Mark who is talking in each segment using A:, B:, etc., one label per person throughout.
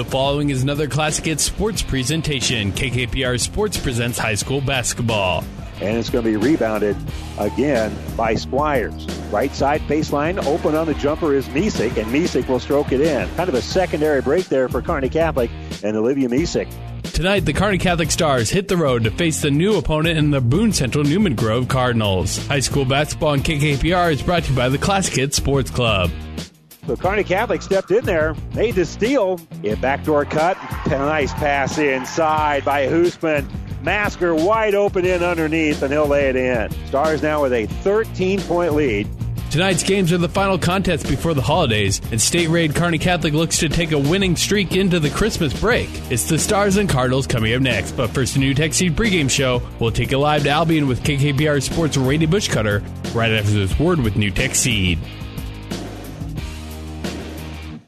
A: The following is another Classic Hits sports presentation. KKPR Sports presents high school basketball.
B: And it's going to be rebounded again by Squires. Right side baseline, open on the jumper is Misek, and Misek will stroke it in. Kind of a secondary break there for Kearney Catholic and Olivia Misek.
A: Tonight, the Kearney Catholic Stars hit the road to face the new opponent in the Boone Central Newman Grove Cardinals. High school basketball on KKPR is brought to you by the Classic Hits Sports Club.
B: So Kearney Catholic stepped in there, made the steal. A backdoor cut. A nice pass inside by Hoosman. Masker wide open in underneath, and he'll lay it in. Stars now with a 13 point lead.
A: Tonight's games are the final contest before the holidays, and State Raid Kearney Catholic looks to take a winning streak into the Christmas break. It's the Stars and Cardinals coming up next, but first, a NuTech Seed pregame show. We'll take it live to Albion with KKPR Sports Brady Bushcutter right after this word with NuTech Seed.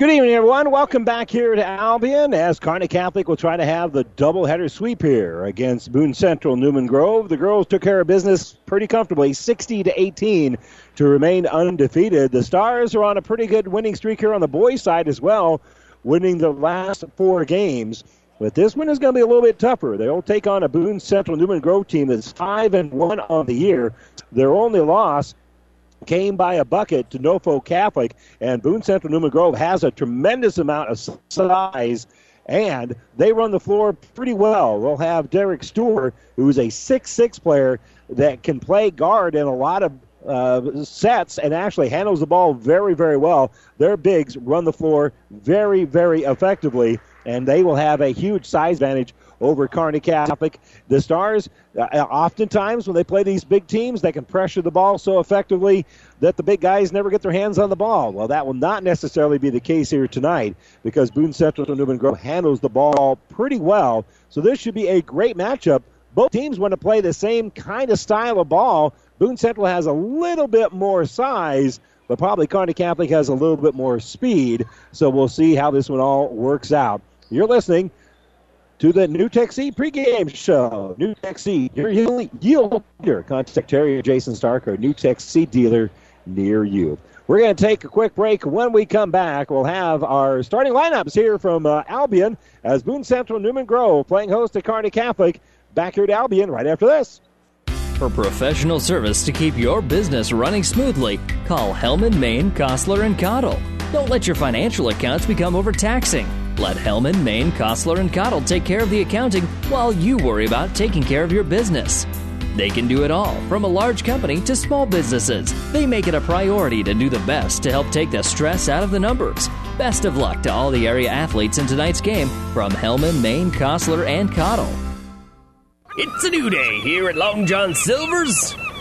B: Good evening, everyone. Welcome back here to Albion as Kearney Catholic will try to have the doubleheader sweep here against Boone Central Newman Grove. The girls took care of business pretty comfortably, 60 to 18 to remain undefeated. The Stars are on a pretty good winning streak here on the boys' side as well, winning the last four games. But this one is going to be a little bit tougher. They'll take on a Boone Central Newman Grove team that's five and one on the year. Their only loss came by a bucket to Norfolk Catholic, and Boone Central Newman Grove has a tremendous amount of size, and they run the floor pretty well. They'll have Derek Stewart, who's a six-six player that can play guard in a lot of uh, sets and actually handles the ball very, very well. Their bigs run the floor very, very effectively, and they will have a huge size advantage over Kearney Catholic. The Stars, uh, oftentimes when they play these big teams, they can pressure the ball so effectively that the big guys never get their hands on the ball. Well, that will not necessarily be the case here tonight because Boone Central Newman Grove handles the ball pretty well. So this should be a great matchup. Both teams want to play the same kind of style of ball. Boone Central has a little bit more size, but probably Kearney Catholic has a little bit more speed. So we'll see how this one all works out. You're listening to the NuTech Seed pregame show. NuTech Seed, your yield leader. Contact Terry or Jason Stark, or NuTech Seed dealer near you. We're going to take a quick break. When we come back, we'll have our starting lineups here from uh, Albion as Boone Central Newman Grove playing host to Kearney Catholic. Back here at Albion right after this.
C: For professional service to keep your business running smoothly, call Hellman, Maine, Kostler, and Cottle. Don't let your financial accounts become overtaxing. Let Hellman, Maine, Kostler, and Cottle take care of the accounting while you worry about taking care of your business. They can do it all, from a large company to small businesses. They make it a priority to do the best to help take the stress out of the numbers. Best of luck to all the area athletes in tonight's game from Hellman, Maine, Kostler, and Cottle.
D: It's a new day here at Long John Silver's.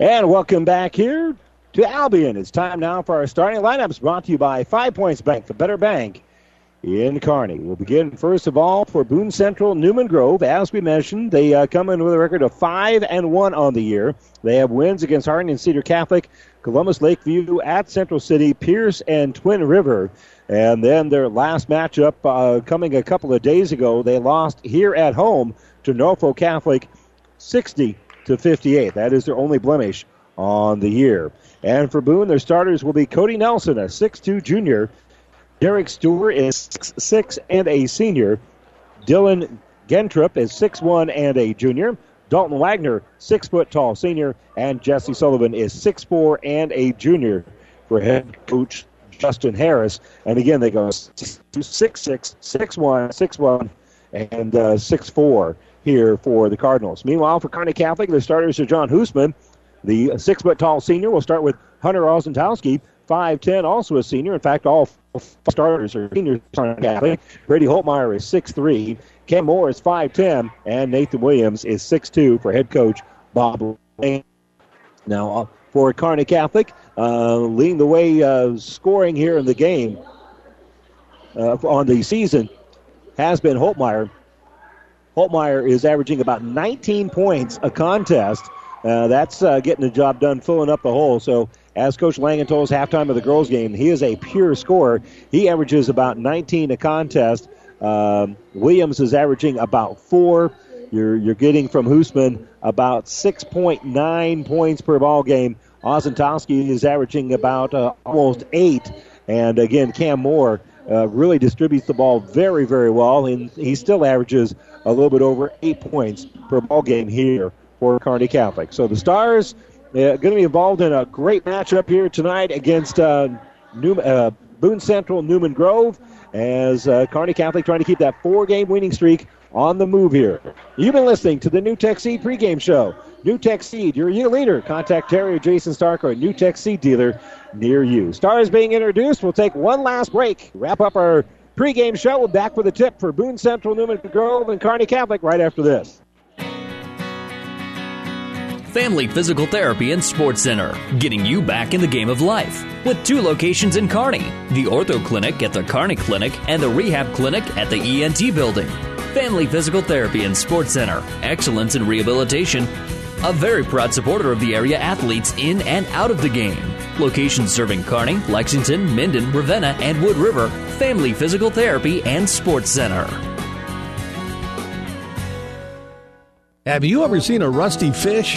B: And welcome back here to Albion. It's time now for our starting lineups brought to you by Five Points Bank, the better bank in Kearney. We'll begin first of all for Boone Central Newman Grove. As we mentioned, they uh, come in with a record of five and one on the year. They have wins against Harding and Cedar Catholic, Columbus Lakeview at Central City, Pierce and Twin River. And then their last matchup uh, coming a couple of days ago, they lost here at home to Norfolk Catholic 60 to 58. That is their only blemish on the year. And for Boone, their starters will be Cody Nelson, a 6'2 junior. Derek Stewart is 6'6 and a senior. Dylan Gentrup is 6'1 and a junior. Dalton Wagner, 6 foot tall senior. And Jesse Sullivan is 6'4 and a junior for head coach Justin Harris. And again, they go 6'6, 6'1, 6'1, and uh, 6'4 here for the Cardinals. Meanwhile, for Kearney Catholic, the starters are John Hoosman, the six foot tall senior. We'll start with Hunter Osentowski, 5'10, also a senior. In fact, all starters are seniors Catholic. Brady Holtmeyer is 6'3. Ken Moore is 5'10. And Nathan Williams is 6'2 for head coach Bob Lane. Now, uh, for Kearney Catholic, uh, leading the way uh, scoring here in the game uh, on the season has been Holtmeyer. Holtmeyer is averaging about 19 points a contest. Uh, that's uh, getting the job done, filling up the hole. So, as Coach Langen told us halftime of the girls' game, he is a pure scorer. He averages about 19 a contest. Um, Williams is averaging about four. You're you're getting from Hoosman about 6.9 points per ball game. Ozentowski is averaging about uh, almost eight, and again Cam Moore uh, really distributes the ball very very well, and he still averages a little bit over eight points per ball game here for Kearney Catholic. So the Stars uh, going to be involved in a great matchup here tonight against uh, New, uh, Boone Central Newman Grove as uh, Kearney Catholic trying to keep that four game winning streak on the move here. You've been listening to the NuTech Seed pregame show. NuTech Seed, your year leader. Contact Terry or Jason Stark or a NuTech Seed dealer near you. Stars being introduced. We'll take one last break. Wrap up our pregame show. We'll back with a tip for Boone Central, Newman Grove, and Kearney Catholic right after this.
C: Family Physical Therapy and Sports Center, getting you back in the game of life. With two locations in Kearney the Ortho Clinic at the Kearney Clinic and the Rehab Clinic at the ENT Building. Family Physical Therapy and Sports Center, excellence in rehabilitation. A very proud supporter of the area athletes in and out of the game. Locations serving Kearney, Lexington, Minden, Ravenna, and Wood River. Family Physical Therapy and Sports Center.
E: Have you ever seen a rusty fish?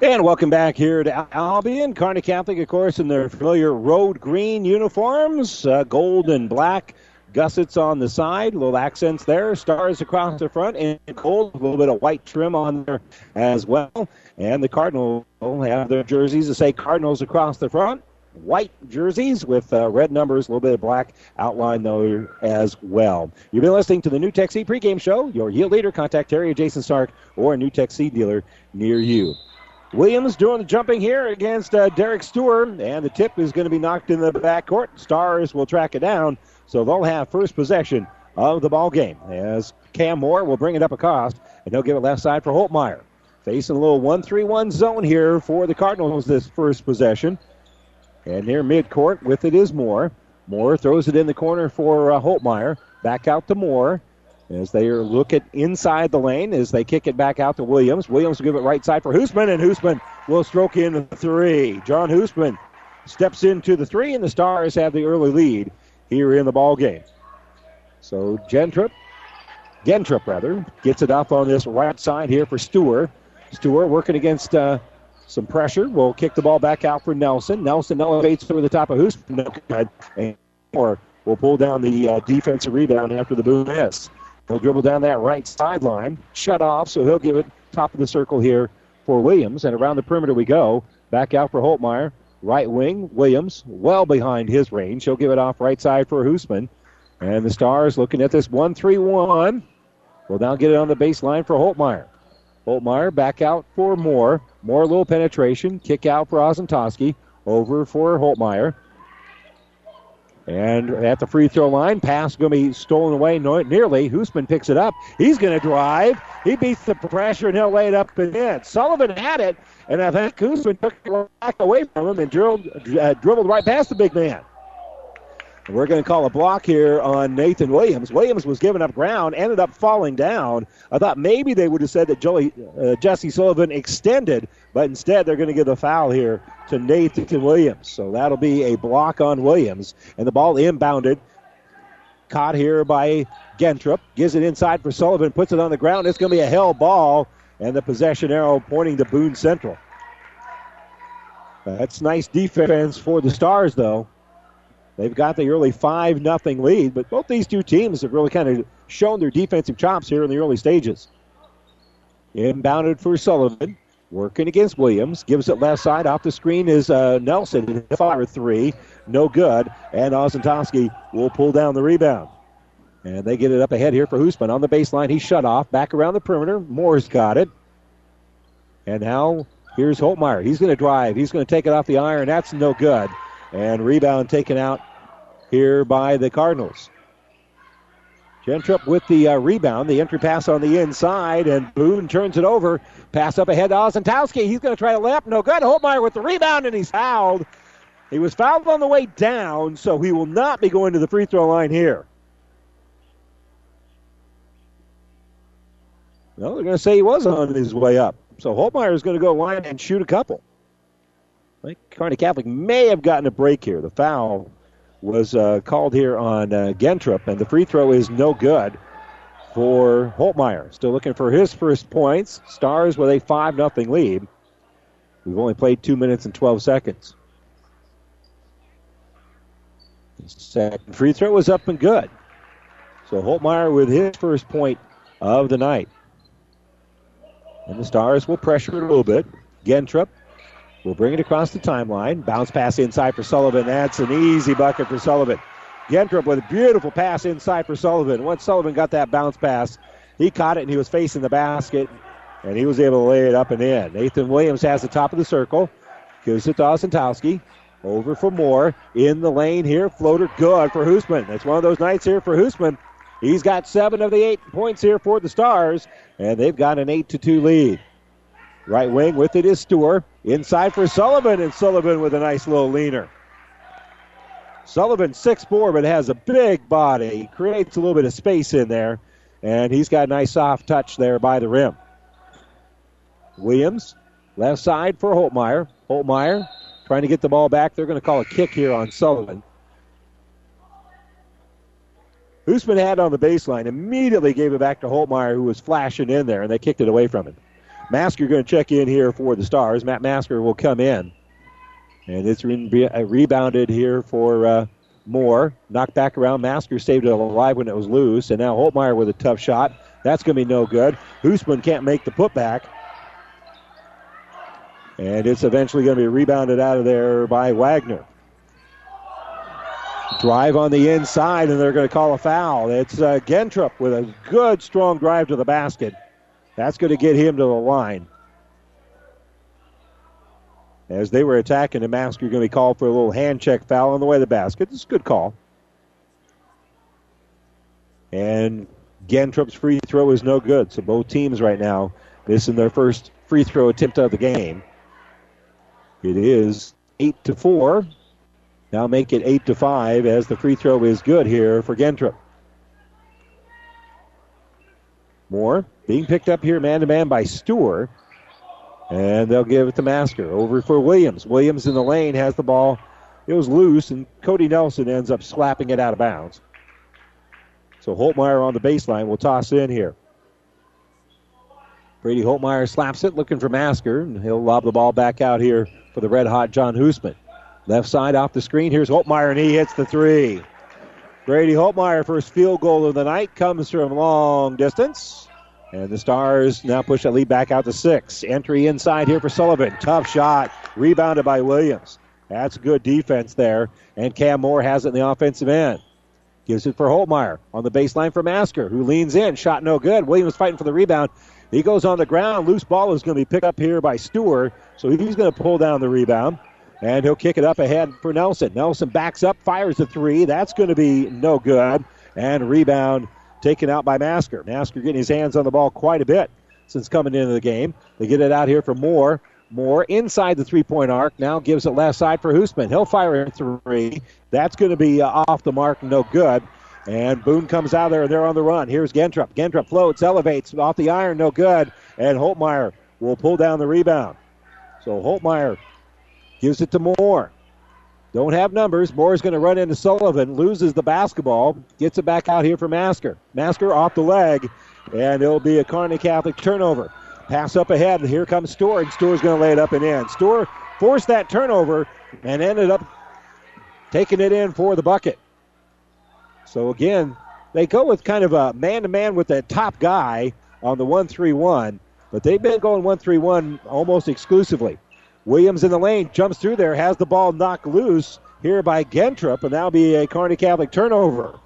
B: And welcome back here to Albion. Kearney Catholic, of course, in their familiar road green uniforms, uh, gold and black gussets on the side, little accents there, stars across the front, and gold, a little bit of white trim on there as well. And the Cardinals have their jerseys to say Cardinals across the front. White jerseys with uh, red numbers, a little bit of black outline though as well. You've been listening to the NuTech Seed pregame show. Your yield leader, contact Terry Jason Stark or a NuTech Seed dealer near you. Williams doing the jumping here against uh, Derek Stewart, and the tip is going to be knocked in the backcourt. Stars will track it down, so they'll have first possession of the ball game. As Cam Moore will bring it up across, and he'll give it left side for Holtmeyer. Facing a little 1 3 1 zone here for the Cardinals this first possession. And near midcourt with it is Moore. Moore throws it in the corner for uh, Holtmeyer. Back out to Moore as they look at inside the lane as they kick it back out to Williams. Williams will give it right side for Hoosman, and Hoosman will stroke in the three. John Hoosman steps into the three, and the Stars have the early lead here in the ball game. So Gentrup, Gentrup rather, gets it up on this right side here for Stewart. Stewart working against uh, some pressure. Will kick the ball back out for Nelson. Nelson elevates over the top of Hoosman, and or will pull down the uh, defensive rebound after the boom miss. He'll dribble down that right sideline, shut off, so he'll give it top of the circle here for Williams. And around the perimeter we go. Back out for Holtmeyer. Right wing, Williams, well behind his range. He'll give it off right side for Hoosman. And the Stars looking at this 1 3 1. Will now get it on the baseline for Holtmeyer. Holtmeyer back out for Moore. More little penetration. Kick out for Ozentowski. Over for Holtmeyer. And at the free throw line, pass going to be stolen away nearly. Hoosman picks it up. He's going to drive. He beats the pressure and he'll lay it up and in. Sullivan had it, and I think Hoosman took it back away from him and drilled, uh, dribbled right past the big man. We're going to call a block here on Nathan Williams. Williams was giving up ground, ended up falling down. I thought maybe they would have said that Joey, uh, Jesse Sullivan extended, but instead they're going to give the foul here to Nathan Williams. So that'll be a block on Williams. And the ball inbounded. Caught here by Gentrup. Gives it inside for Sullivan. Puts it on the ground. It's going to be a hell ball. And the possession arrow pointing to Boone Central. That's nice defense for the Stars, though. They've got the early 5 nothing lead, but both these two teams have really kind of shown their defensive chops here in the early stages. Inbounded for Sullivan. Working against Williams. Gives it left side. Off the screen is uh, Nelson. Fire three. No good. And Ozentowski will pull down the rebound. And they get it up ahead here for Hoosman. On the baseline, he's shut off. Back around the perimeter. Moore's got it. And now here's Holtmeyer. He's going to drive. He's going to take it off the iron. That's no good. And rebound taken out here by the Cardinals. Gentrup with the uh, rebound, the entry pass on the inside, and Boone turns it over. Pass up ahead to Ozentowski. He's going to try to lay up. No good. Holtmeyer with the rebound, and he's fouled. He was fouled on the way down, so he will not be going to the free throw line here. No, they're going to say he was on his way up. So Holtmeyer is going to go line and shoot a couple. I think Kearney Catholic may have gotten a break here. The foul was uh, called here on uh, Gentrup, and the free throw is no good for Holtmeyer. Still looking for his first points. Stars with a 5 0 lead. We've only played 2 minutes and 12 seconds. Second free throw was up and good. So Holtmeyer with his first point of the night. And the Stars will pressure it a little bit. Gentrup will bring it across the timeline. Bounce pass inside for Sullivan. That's an easy bucket for Sullivan. Gentrup with a beautiful pass inside for Sullivan. Once Sullivan got that bounce pass, he caught it and he was facing the basket, and he was able to lay it up and in. Nathan Williams has the top of the circle. Gives it to Ozentowski. Over for Moore. In the lane here. Floater good for Hoosman. It's one of those nights here for Hoosman. He's got seven of the eight points here for the Stars, and they've got an 8 to 2 lead. Right wing with it is Stewart. Inside for Sullivan, and Sullivan with a nice little leaner. Sullivan 6'4, but has a big body. Creates a little bit of space in there, and he's got a nice soft touch there by the rim. Williams, left side for Holtmeyer. Holtmeyer trying to get the ball back. They're going to call a kick here on Sullivan. Hoosman had on the baseline, immediately gave it back to Holtmeyer, who was flashing in there, and they kicked it away from him. Masker going to check in here for the Stars. Matt Masker will come in. And it's re- uh, rebounded here for uh, Moore. Knocked back around. Masker saved it alive when it was loose. And now Holtmeyer with a tough shot. That's going to be no good. Hoosman can't make the putback. And it's eventually going to be rebounded out of there by Wagner. Drive on the inside, and they're going to call a foul. It's uh, Gentrup with a good, strong drive to the basket. That's going to get him to the line. As they were attacking the mask, you're going to be called for a little hand check foul on the way to the basket. It's a good call. And Gentrup's free throw is no good. So both teams right now missing their first free throw attempt of the game. It is eight to four. Now make it eight to five as the free throw is good here for Gentrup. Moore being picked up here man to man by Stewart. And they'll give it to Masker. Over for Williams. Williams in the lane has the ball. It was loose, and Cody Nelson ends up slapping it out of bounds. So Holtmeyer on the baseline will toss in here. Brady Holtmeyer slaps it, looking for Masker, and he'll lob the ball back out here for the red hot John Hoosman. Left side off the screen. Here's Holtmeyer, and he hits the three. Brady Holtmeyer, first field goal of the night, comes from long distance. And the Stars now push that lead back out to six. Entry inside here for Sullivan. Tough shot. Rebounded by Williams. That's good defense there. And Cam Moore has it in the offensive end. Gives it for Holtmeyer on the baseline for Masker, who leans in. Shot no good. Williams fighting for the rebound. He goes on the ground. Loose ball is going to be picked up here by Stewart, so he's going to pull down the rebound. And he'll kick it up ahead for Nelson. Nelson backs up, fires the three. That's going to be no good. And rebound taken out by Masker. Masker getting his hands on the ball quite a bit since coming into the game. They get it out here for Moore. Moore inside the three point arc. Now gives it left side for Hoosman. He'll fire a three. That's going to be uh, off the mark, no good. And Boone comes out there, and they're on the run. Here's Gentrup. Gentrup floats, elevates off the iron, no good. And Holtmeyer will pull down the rebound. So Holtmeyer gives it to Moore. Don't have numbers. Moore's going to run into Sullivan, loses the basketball, gets it back out here for Masker. Masker off the leg, and it'll be a Kearney Catholic turnover. Pass up ahead, and here comes Storr, and Storr's going to lay it up and in. Storr forced that turnover and ended up taking it in for the bucket. So again, they go with kind of a man to man with that top guy on the 1 3 1, but they've been going 1 3 1 almost exclusively. Williams in the lane, jumps through there, has the ball knocked loose here by Gentrup, and that'll be a Kearney Catholic turnover.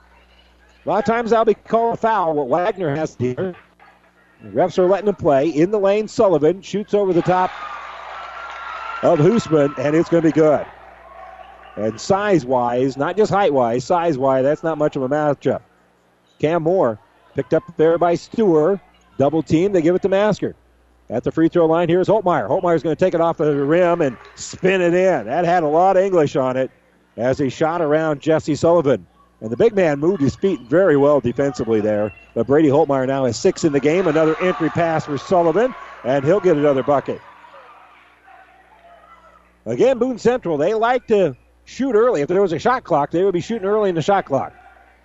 B: A lot of times that'll be called a foul, what Wagner has here. The refs are letting him play. In the lane, Sullivan shoots over the top of Hoosman, and it's going to be good. And size wise, not just height wise, size wise, that's not much of a matchup. Cam Moore picked up there by Stewart. Double team, they give it to Masker. At the free throw line, here's Holtmeyer. Holtmeyer's going to take it off the rim and spin it in. That had a lot of English on it as he shot around Jesse Sullivan. And the big man moved his feet very well defensively there. But Brady Holtmeyer now has six in the game. Another entry pass for Sullivan, and he'll get another bucket. Again, Boone Central, they like to shoot early. If there was a shot clock, they would be shooting early in the shot clock.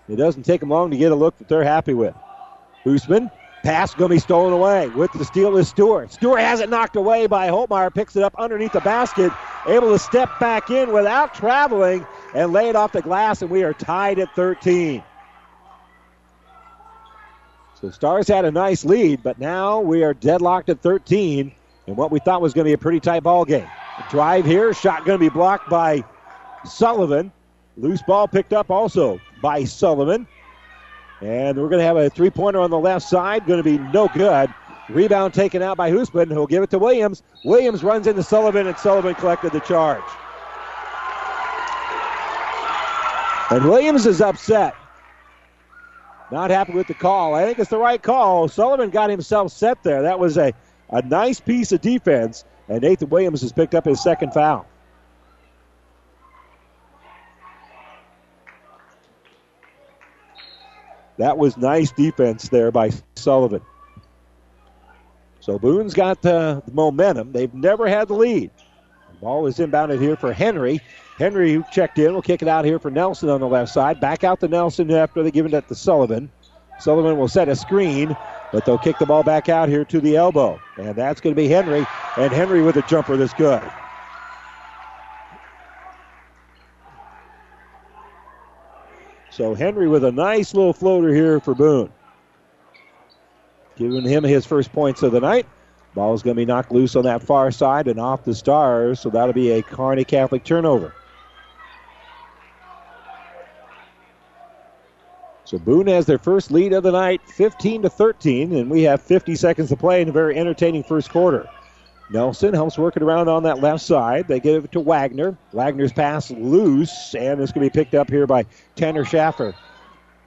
B: It doesn't take them long to get a look that they're happy with. Hoosman, pass going to be stolen away with the steal is Stewart. Stewart has it knocked away by Holtmeyer, picks it up underneath the basket, able to step back in without traveling and lay it off the glass, and we are tied at 13. So Stars had a nice lead, but now we are deadlocked at 13 in what we thought was going to be a pretty tight ball game. drive here, shot going to be blocked by Sullivan. Loose ball picked up also by Sullivan. And we're going to have a three pointer on the left side, going to be no good. Rebound taken out by Hoosman, who'll give it to Williams. Williams runs into Sullivan, and Sullivan collected the charge. And Williams is upset. Not happy with the call. I think it's the right call. Sullivan got himself set there. That was a, a nice piece of defense. And Nathan Williams has picked up his second foul. That was nice defense there by Sullivan. So Boone's got the, momentum. They've never had the lead. Ball is inbounded here for Henry. Henry, checked in, will kick it out here for Nelson on the left side. Back out to Nelson after they give it to Sullivan. Sullivan will set a screen, but they'll kick the ball back out here to the elbow. And that's going to be Henry. And Henry with a jumper that's good. So Henry with a nice little floater here for Boone. Giving him his first points of the night. Ball's going to be knocked loose on that far side and off the stars, so that'll be a Kearney Catholic turnover. So Boone has their first lead of the night, 15 to 13, and we have 50 seconds to play in a very entertaining first quarter. Nelson helps work it around on that left side. They give it to Wagner. Wagner's pass loose, and it's going to be picked up here by Tanner Schaffer.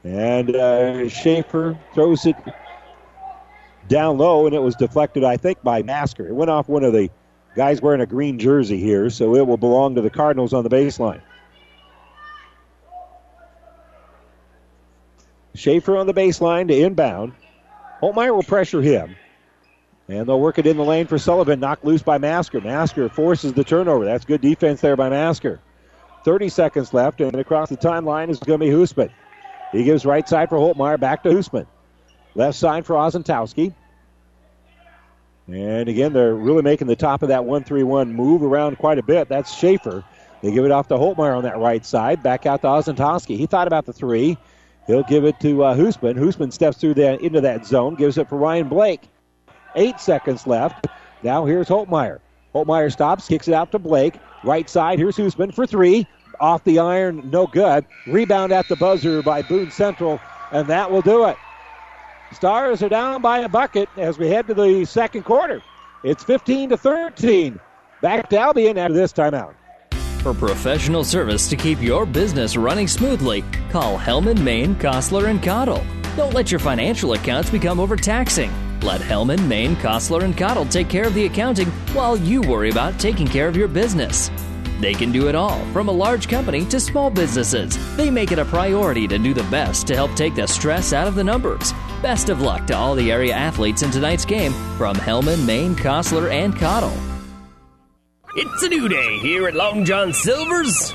B: And uh, Schaefer throws it down low, and it was deflected, I think, by Masker. It went off one of the guys wearing a green jersey here, so it will belong to the Cardinals on the baseline. Schaefer on the baseline to inbound. Holtmeyer will pressure him. And they'll work it in the lane for Sullivan. Knocked loose by Masker. Masker forces the turnover. That's good defense there by Masker. 30 seconds left, and across the timeline is going to be Hoosman. He gives right side for Holtmeyer, back to Hoosman. Left side for Ozentowski. And again, they're really making the top of that 1 3 1 move around quite a bit. That's Schaefer. They give it off to Holtmeyer on that right side. Back out to Ozentowski. He thought about the three. He'll give it to uh, Hoosman. Hoosman steps through that into that zone, gives it for Ryan Blake. Eight seconds left. Now here's Holtmeyer. Holtmeyer stops, kicks it out to Blake. Right side, here's Hoosman for three. off the iron, no good. Rebound at the buzzer by Boone Central, and that will do it. Stars are down by a bucket as we head to the second quarter. It's 15 to 13. Back to Albion after this timeout.
C: For professional service to keep your business running smoothly, call Hellman, Maine, Kostler, and Cottle. Don't let your financial accounts become overtaxing. Let Hellman, Maine, Kostler, and Cottle take care of the accounting while you worry about taking care of your business. They can do it all, from a large company to small businesses. They make it a priority to do the best to help take the stress out of the numbers. Best of luck to all the area athletes in tonight's game from Hellman, Maine, Kostler, and Cottle.
D: It's a new day here at Long John Silver's.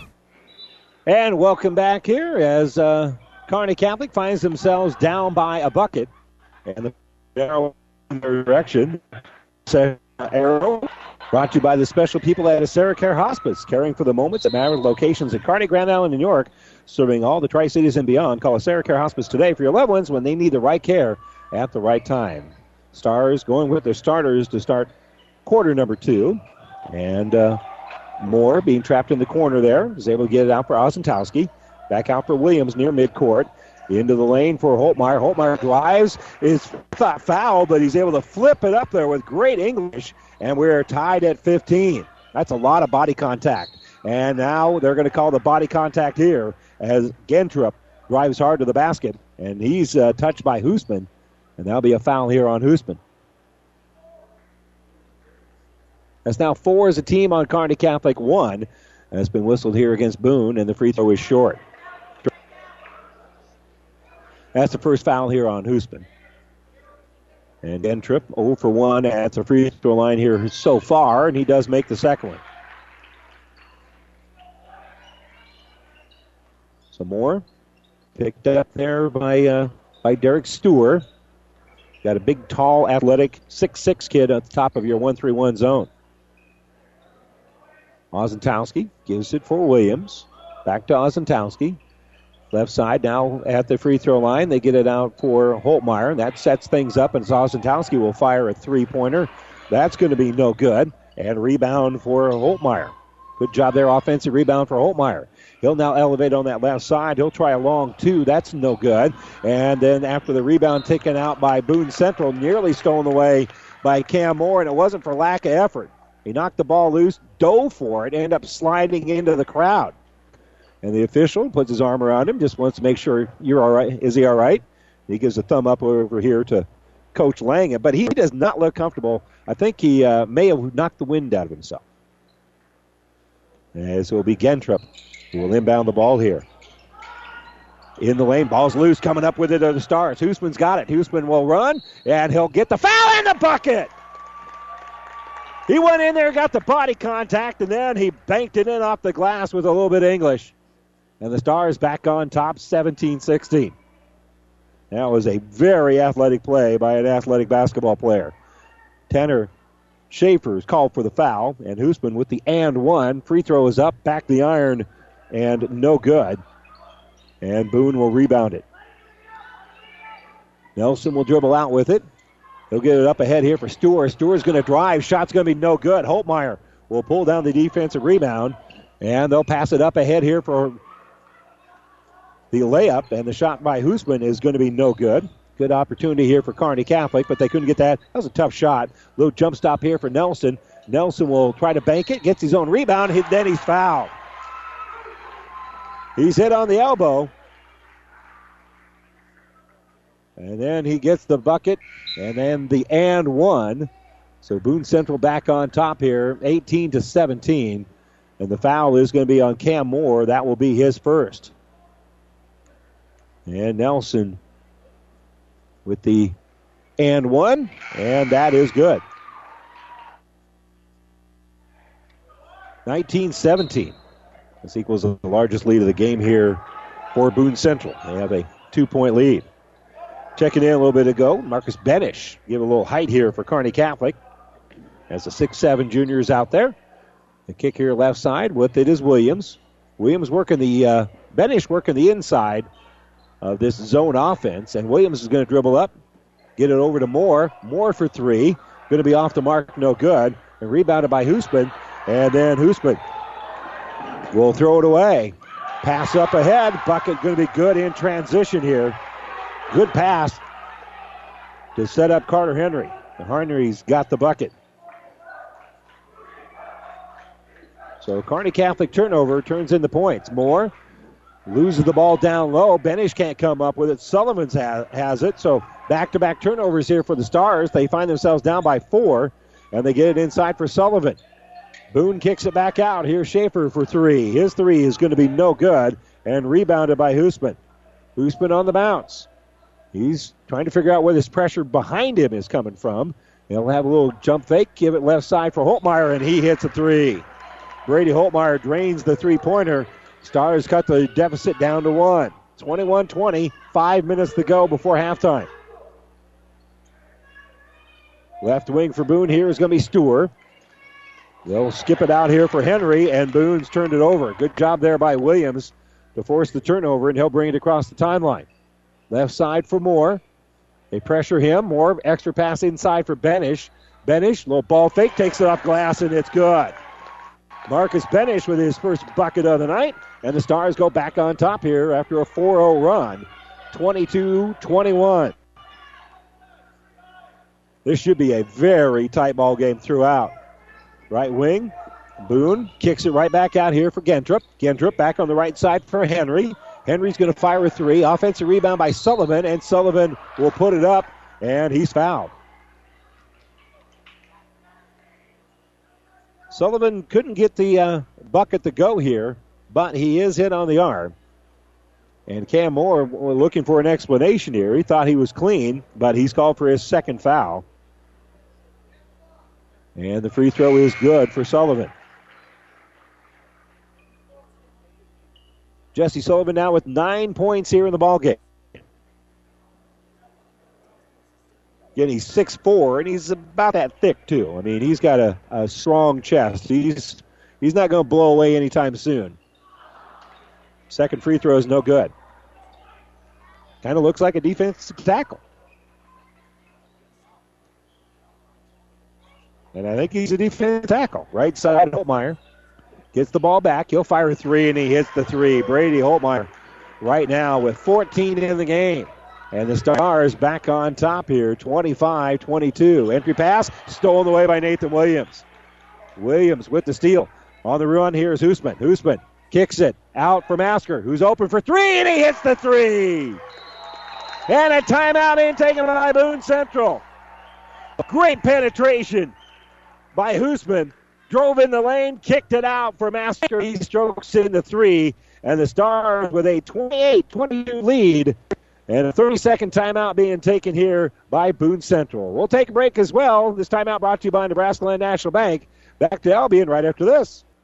B: And welcome back here as uh, Kearney Catholic finds themselves down by a bucket. And the arrow in their direction. So, arrow brought to you by the special people at AseraCare Hospice, caring for the moments at Maverick locations in Kearney, Grand Island, and York, serving all the Tri Cities and beyond. Call AseraCare Hospice today for your loved ones when they need the right care at the right time. Stars going with their starters to start quarter number two. And uh, Moore being trapped in the corner there is able to get it out for Ozentowski. Back out for Williams near midcourt. Into the lane for Holtmeyer. Holtmeyer drives, is thought foul, but he's able to flip it up there with great English, and we're tied at 15. That's a lot of body contact. And now they're going to call the body contact here as Gentrup drives hard to the basket, and he's uh, touched by Hoosman, and that'll be a foul here on Hoosman. That's now four as a team on Kearney Catholic, one. That's been whistled here against Boone, and the free throw is short. That's the first foul here on Hoosman. And Gentrup 0 for 1 at the free throw line here so far, and he does make the second one. Some more. Picked up there by uh, by Derek Stewart. Got a big, tall, athletic, six-six kid at the top of your 1 3 1 zone. Ozentowski gives it for Williams. Back to Ozentowski. Left side now at the free throw line. They get it out for Holtmeyer. That sets things up, and Ozentowski will fire a three pointer. That's going to be no good. And rebound for Holtmeyer. Good job there, offensive rebound for Holtmeyer. He'll now elevate on that left side. He'll try a long two. That's no good. And then after the rebound taken out by Boone Central, nearly stolen away by Cam Moore, and it wasn't for lack of effort. He knocked the ball loose, dove for it, ended up sliding into the crowd. And the official puts his arm around him, just wants to make sure you're all right. Is he all right? He gives a thumb up over here to Coach Langen, but he does not look comfortable. I think he uh, may have knocked the wind out of himself. As it will be Gentrup who will inbound the ball here. In the lane, ball's loose, coming up with it are the Stars. Hoosman's got it. Hoosman will run, and he'll get the foul in the bucket. He went in there, got the body contact, and then he banked it in off the glass with a little bit of English. And the Stars back on top 17 16. That was a very athletic play by an athletic basketball player. Tanner Schaefer's called for the foul, and Hoosman with the and one. Free throw is up, back the iron, and no good. And Boone will rebound it. Nelson will dribble out with it. He'll get it up ahead here for Stewart. Stewart's going to drive. Shot's going to be no good. Holtmeyer will pull down the defensive rebound, and they'll pass it up ahead here for the layup. And the shot by Hoosman is going to be no good. Good opportunity here for Kearney Catholic, but they couldn't get that. That was a tough shot. Little jump stop here for Nelson. Nelson will try to bank it, gets his own rebound, then he's fouled. He's hit on the elbow. And then he gets the bucket, and then the and one. So Boone Central back on top here, 18 to 17. And the foul is going to be on Cam Moore. That will be his first. And Nelson with the and one, and that is good. 19 17. This equals the largest lead of the game here for Boone Central. They have a two point lead. Checking in a little bit ago, Marcus Benish give a little height here for Kearney Catholic. As the six-seven juniors out there. The kick here left side with it is Williams. Williams working the uh, Benish working the inside of this zone offense, and Williams is going to dribble up, get it over to Moore. Moore for three, going to be off the mark, no good, and rebounded by Hoosman, and then Hoosman will throw it away. Pass up ahead, bucket going to be good in transition here. Good pass to set up Carter Henry. And Henry's got the bucket. So Kearney Catholic turnover turns in the points. Moore loses the ball down low. Benish can't come up with it. Sullivan's ha- has it. So back to back turnovers here for the Stars. They find themselves down by four, and they get it inside for Sullivan. Boone kicks it back out. Here's Schaefer for three. His three is going to be no good, and rebounded by Hoosman. Hoosman on the bounce. He's trying to figure out where this pressure behind him is coming from. He'll have a little jump fake, give it left side for Holtmeyer, and he hits a three. Brady Holtmeyer drains the three pointer. Stars cut the deficit down to one. 21 20, five minutes to go before halftime. Left wing for Boone here is going to be Stewart. They'll skip it out here for Henry, and Boone's turned it over. Good job there by Williams to force the turnover, and he'll bring it across the timeline. Left side for Moore. They pressure him. More extra pass inside for Benish. Benish, little ball fake, takes it off glass, and it's good. Marcus Benish with his first bucket of the night, and the Stars go back on top here after a 4 0 run. 22 21. This should be a very tight ball game throughout. Right wing, Boone kicks it right back out here for Gentrup. Gentrup back on the right side for Henry. Henry's going to fire a three. Offensive rebound by Sullivan, and Sullivan will put it up, and he's fouled. Sullivan couldn't get the uh, bucket to go here, but he is hit on the arm. And Cam Moore looking for an explanation here. He thought he was clean, but he's called for his second foul. And the free throw is good for Sullivan. Jesse Sullivan now with nine points here in the ball game. Again, he's 6'4", and he's about that thick, too. I mean, he's got a, a strong chest. He's, he's not going to blow away anytime soon. Second free throw is no good. Kind of looks like a defensive tackle. And I think he's a defensive tackle. Right side, Holtmeyer. Gets the ball back. He'll fire a three, and he hits the three. Brady Holtmeyer right now with 14 in the game. And the Stars back on top here, 25 22. Entry pass stolen away by Nathan Williams. Williams with the steal. On the run here is Hoosman. Hoosman kicks it out for Masker, who's open for three, and he hits the three. And a timeout in taken by Boone Central. A Great penetration by Hoosman. Drove in the lane, kicked it out for Masker. He strokes in the three, and the Stars with a 28 22 lead and a 30 second timeout being taken here by Boone Central. We'll take a break as well. This timeout brought to you by Nebraska Land National Bank. Back to Albion right after this.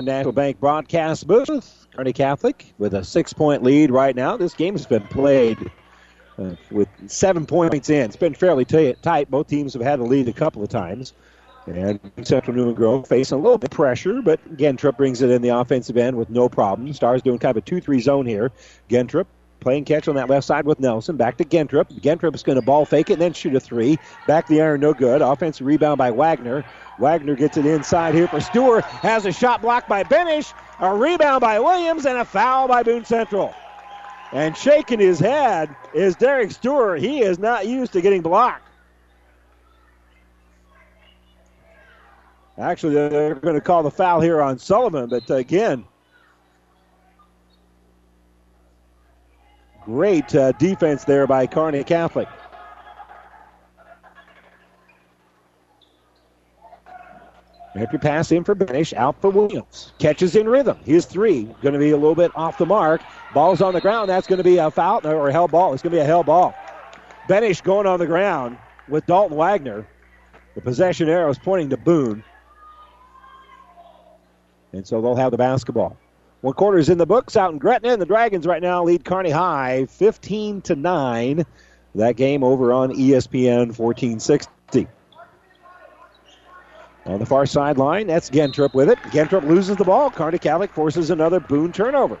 B: National Bank broadcast booth. Kearney Catholic with a six point lead right now. This game's been played uh, with seven points in. It's been fairly t- tight. Both teams have had a lead a couple of times. And Central Newman Grove facing a little bit of pressure, but Gentrup brings it in the offensive end with no problem. Stars doing kind of a 2 3 zone here. Gentrup playing catch on that left side with Nelson. Back to. Gentrup is going to ball fake it and then shoot a three. Back the iron, no good. Offensive rebound by Wagner. Wagner gets it inside here for Stewart. Has a shot blocked by Benish. A rebound by Williams and a foul by Boone Central. And shaking his head is Derek Stewart. He is not used to getting blocked. Actually, they're going to call the foul here on Sullivan, but again, Great uh, defense there by Kearney Catholic. After pass in for Benish, out for Williams. Catches in rhythm. His three going to be a little bit off the mark. Ball's on the ground. That's going to be a foul or a hell ball. It's going to be a hell ball. Benish going on the ground with Dalton Wagner. The possession arrow is pointing to Boone. And so they'll have the basketball. One quarter is in the books out in Gretna, and the Dragons right now lead Kearney High 15 to 9. That game over on ESPN 1460. On the far sideline, that's Gentrup with it. Gentrup loses the ball. Kearney Catholic forces another Boone turnover.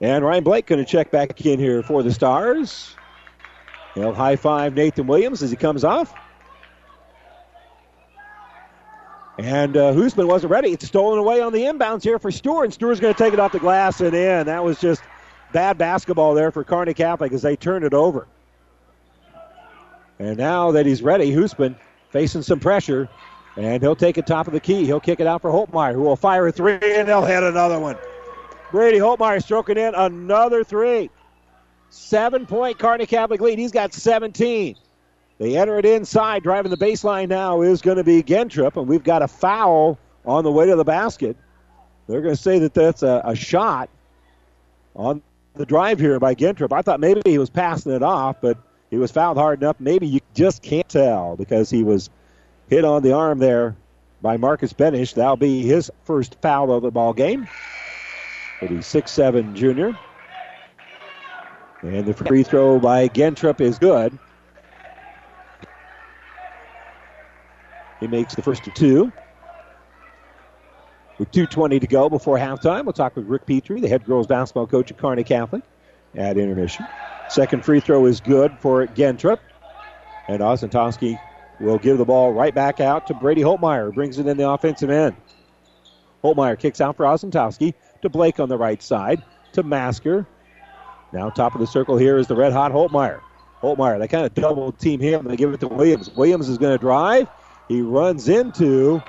B: And Ryan Blake going to check back in here for the Stars. He'll high five Nathan Williams as he comes off. And uh, Hoosman wasn't ready. It's stolen away on the inbounds here for Stewart. And Stewart's going to take it off the glass and in. That was just bad basketball there for Kearney Catholic as they turned it over. And now that he's ready, Hoosman facing some pressure. And he'll take it top of the key. He'll kick it out for Holtmeyer, who will fire a three, and they'll hit another one. Brady Holtmeyer stroking in another three. Seven point Kearney Catholic lead. He's got 17. They enter it inside. Driving the baseline now is going to be Gentrup, and we've got a foul on the way to the basket. They're going to say that that's a, a shot on the drive here by Gentrup. I thought maybe he was passing it off, but he was fouled hard enough. Maybe you just can't tell because he was hit on the arm there by Marcus Benish. That'll be his first foul of the ball game. But he's six-seven junior. And the free throw by Gentrup is good. He makes the first of two. With 2.20 to go before halftime, we'll talk with Rick Petrie, the head girls basketball coach at Kearney Catholic, at intermission. Second free throw is good for Gentrup. And Osentowski will give the ball right back out to Brady Holtmeyer, brings it in the offensive end. Holtmeyer kicks out for Osentowski to Blake on the right side, to Masker. Now, top of the circle here is the red hot Holtmeyer. Holtmeyer, they kind of double team him. They give it to Williams. Williams is going to drive. He runs into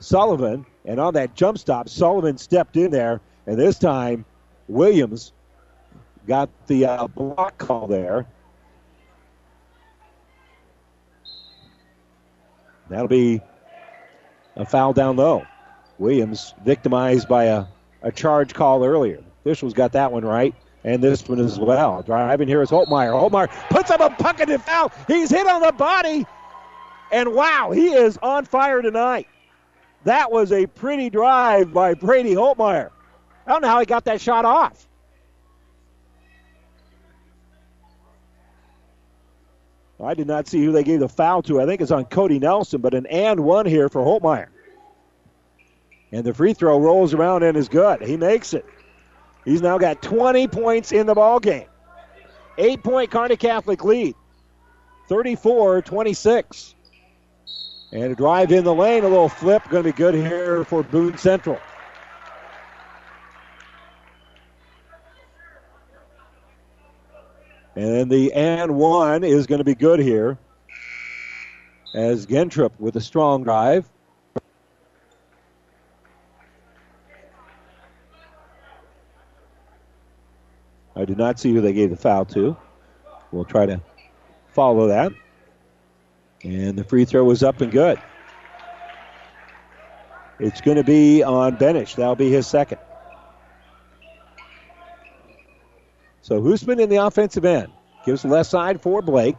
B: Sullivan, and on that jump stop, Sullivan stepped in there, and this time Williams got the uh, block call there. That'll be a foul down low. Williams victimized by a, a charge call earlier. Officials got that one right, and this one as well. Driving here is Holtmeyer. Holtmeyer puts up a bucketed foul. He's hit on the body, and wow, he is on fire tonight. That was a pretty drive by Brady Holtmeyer. I don't know how he got that shot off. I did not see who they gave the foul to. I think it's on Cody Nelson, but an and one here for Holtmeyer. And the free throw rolls around and is good. He makes it. He's now got 20 points in the ball game. Eight point Kearney Catholic lead. 34 26. And a drive in the lane, a little flip, going to be good here for Boone Central. And the and one is going to be good here as Gentrup with a strong drive. I did not see who they gave the foul to. We'll try to follow that. And the free throw was up and good. It's going to be on Benish. That'll be his second. So Hoosman in the offensive end. Gives the left side for Blake.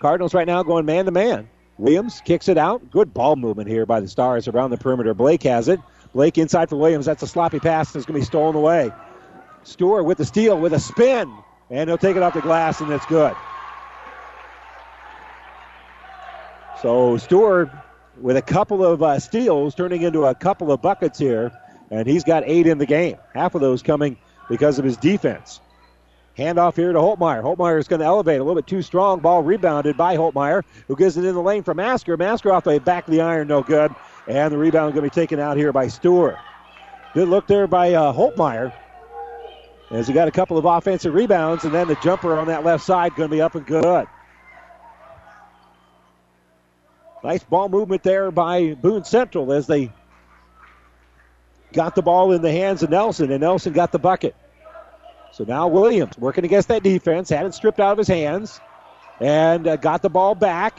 B: Cardinals right now going man to man. Williams kicks it out. Good ball movement here by the Stars around the perimeter. Blake has it. Blake inside for Williams. That's a sloppy pass. It's going to be stolen away. Stewart with the steal with a spin. And he'll take it off the glass, and it's good. So Stewart with a couple of uh, steals turning into a couple of buckets here, and he's got eight in the game. Half of those coming because of his defense. Handoff here to Holtmeyer. Holtmeyer is going to elevate a little bit too strong. Ball rebounded by Holtmeyer, who gives it in the lane for Masker. Masker off the back of the iron, no good. And the rebound going to be taken out here by Stewart. Good look there by uh, Holtmeyer. As he got a couple of offensive rebounds, and then the jumper on that left side going to be up and good. Nice ball movement there by Boone Central as they got the ball in the hands of Nelson, and Nelson got the bucket. So now Williams working against that defense, had it stripped out of his hands, and uh, got the ball back.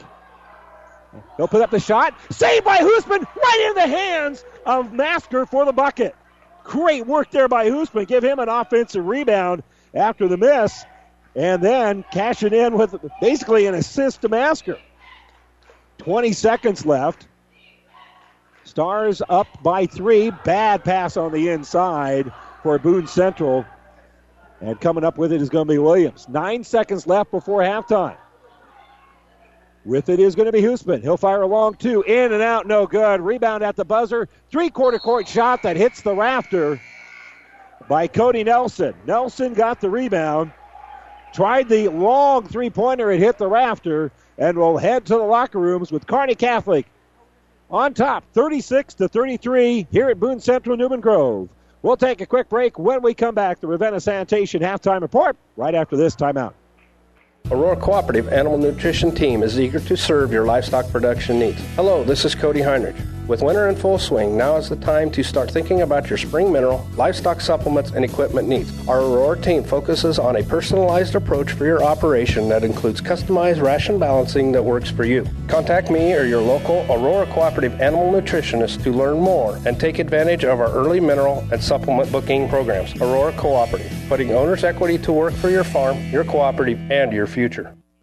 B: He'll put up the shot. Saved by Hoosman, right in the hands of Masker for the bucket. Great work there by Hoosman. Give him an offensive rebound after the miss, and then cashing in with basically an assist to Masker. 20 seconds left. Stars up by three. Bad pass on the inside for Boone Central. And coming up with it is going to be Williams. Nine seconds left before halftime. With it is going to be Hoosman. He'll fire a long two. In and out, no good. Rebound at the buzzer. Three quarter court shot that hits the rafter by Cody Nelson. Nelson got the rebound. Tried the long three pointer. It hit the rafter. And we'll head to the locker rooms with Kearney Catholic on top, 36 to 33 here at Boone Central Newman Grove. We'll take a quick break. When we come back, the Ravenna Sanitation halftime report right after this timeout.
F: Aurora Cooperative Animal Nutrition Team is eager to serve your livestock production needs. Hello, this is Cody Heinrich. With winter in full swing, now is the time to start thinking about your spring mineral, livestock supplements, and equipment needs. Our Aurora team focuses on a personalized approach for your operation that includes customized ration balancing that works for you. Contact me or your local Aurora Cooperative Animal Nutritionist to learn more and take advantage of our early mineral and supplement booking programs. Aurora Cooperative, putting owner's equity to work for your farm, your cooperative, and your future.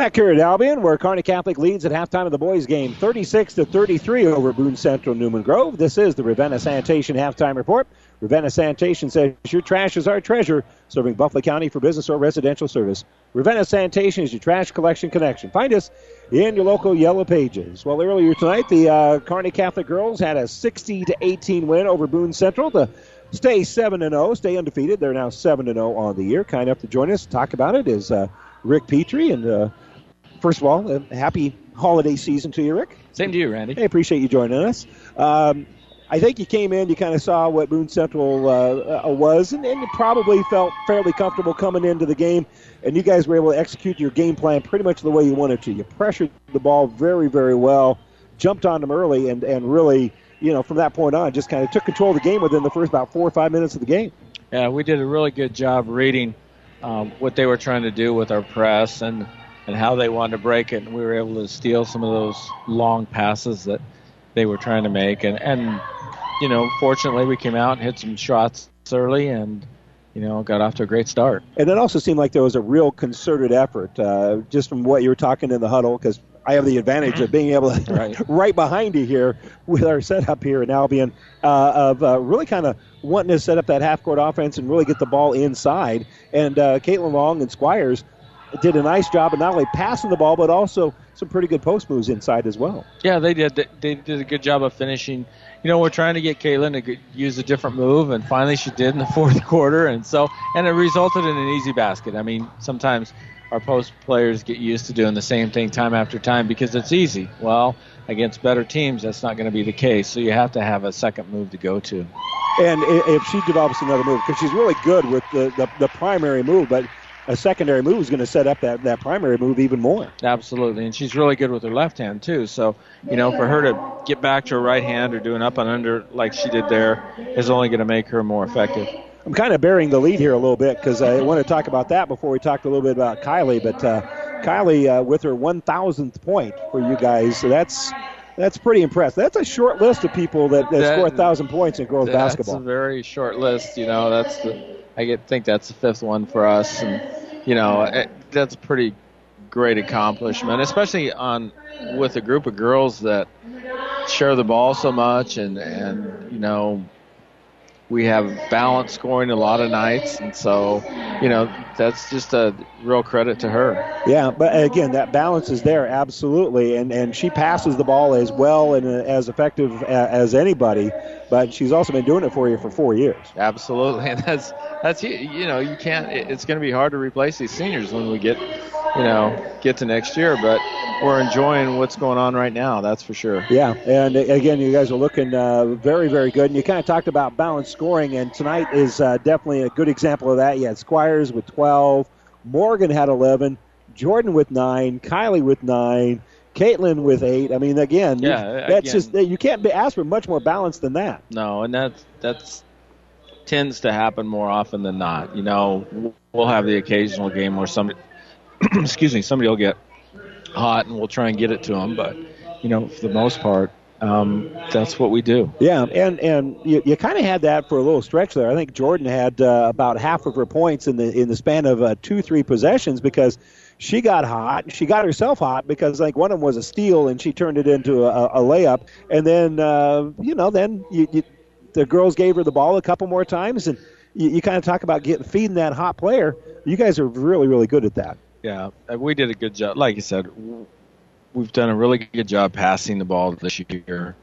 B: Back here at Albion, where Kearney Catholic leads at halftime of the boys' game, 36 to 33 over Boone Central Newman Grove. This is the Ravenna Sanitation halftime report. Ravenna Sanitation says your trash is our treasure, serving Buffalo County for business or residential service. Ravenna Sanitation is your trash collection connection. Find us in your local Yellow Pages. Well, earlier tonight, the uh, Kearney Catholic girls had a 60 to 18 win over Boone Central to stay 7 and 0, stay undefeated. They're now 7 and 0 on the year. Kind enough to join us, talk about it is uh, Rick Petrie and. Uh, first of all, a happy holiday season to you, Rick.
G: Same to you, Randy.
B: I appreciate you joining us. Um, I think you came in, you kind of saw what Boone Central uh, uh, was, and, and, you probably felt fairly comfortable coming into the game, and you guys were able to execute your game plan pretty much the way you wanted to. You pressured the ball very, very well, jumped on them early, and, and really, you know, from that point on, just kind of took control of the game within the first about four or five minutes of the game.
G: Yeah, we did a really good job reading um, what they were trying to do with our press, and and how they wanted to break it. And we were able to steal some of those long passes that they were trying to make. And, and you know, fortunately, we came out and hit some shots early and, you know, got off to a great start.
B: And it also seemed like there was a real concerted effort, uh, just from what you were talking in the huddle, because I have the advantage of being able to right. right behind you here with our setup here in Albion uh, of uh, really kind of wanting to set up that half court offense and really get the ball inside. And uh, Caitlin Long and Squires did a nice job of not only passing the ball but also some pretty good post moves inside as well.
G: Yeah, they did. They did a good job of finishing. You know, we're trying to get Caitlin to use a different move, and finally she did in the fourth quarter, and so and it resulted in an easy basket. I mean, sometimes our post players get used to doing the same thing time after time because it's easy. Well, against better teams, that's not going to be the case. So you have to have a second move to go to.
B: And if she develops another move, because she's really good with the, the, the primary move, but a secondary move is going to set up that, that primary move even more.
G: Absolutely, and she's really good with her left hand too. So, you know, for her to get back to her right hand or do an up and under like she did there is only going to make her more effective.
B: I'm kind of bearing the lead here a little bit because I want to talk about that before we talk a little bit about Kylie. But uh, Kylie uh, with her 1,000th point for you guys, so that's that's pretty impressive. That's a short list of people that, that, that score a thousand points in girls
G: that's
B: basketball.
G: That's a very short list. You know, that's the I get, think that's the fifth one for us, and you know, it, that's a pretty great accomplishment, especially on with a group of girls that share the ball so much, and and you know, we have balanced scoring a lot of nights, and so you know that's just a real credit to her.
B: Yeah, but again, that balance is there absolutely, and and she passes the ball as well and uh, as effective uh, as anybody. But she's also been doing it for you for four years.
G: Absolutely, and that's that's you, know you can't. It's going to be hard to replace these seniors when we get you know get to next year, but we're enjoying what's going on right now. That's for sure.
B: Yeah, and again, you guys are looking uh, very, very good. And you kind of talked about balanced scoring, and tonight is uh, definitely a good example of that. You had Squires with 12, Morgan had 11, Jordan with nine, Kylie with nine. Caitlin with eight. I mean, again,
G: Yeah,
B: you, that's
G: again.
B: just you can't be asked for much more balance than that.
G: No, and that's that's tends to happen more often than not. You know, we'll have the occasional game where somebody, excuse me, somebody will get hot, and we'll try and get it to them. But you know, for the most part, um, that's what we do.
B: Yeah, and and you, you kind of had that for a little stretch there. I think Jordan had uh, about half of her points in the in the span of uh, two three possessions because she got hot. She got herself hot because like one of them was a steal and she turned it into a, a layup. And then uh, you know then you, you, the girls gave her the ball a couple more times and you, you kind of talk about getting feeding that hot player. You guys are really really good at that.
G: Yeah, uh, we did a good job. Like you said, we've done a really good job passing the ball this year,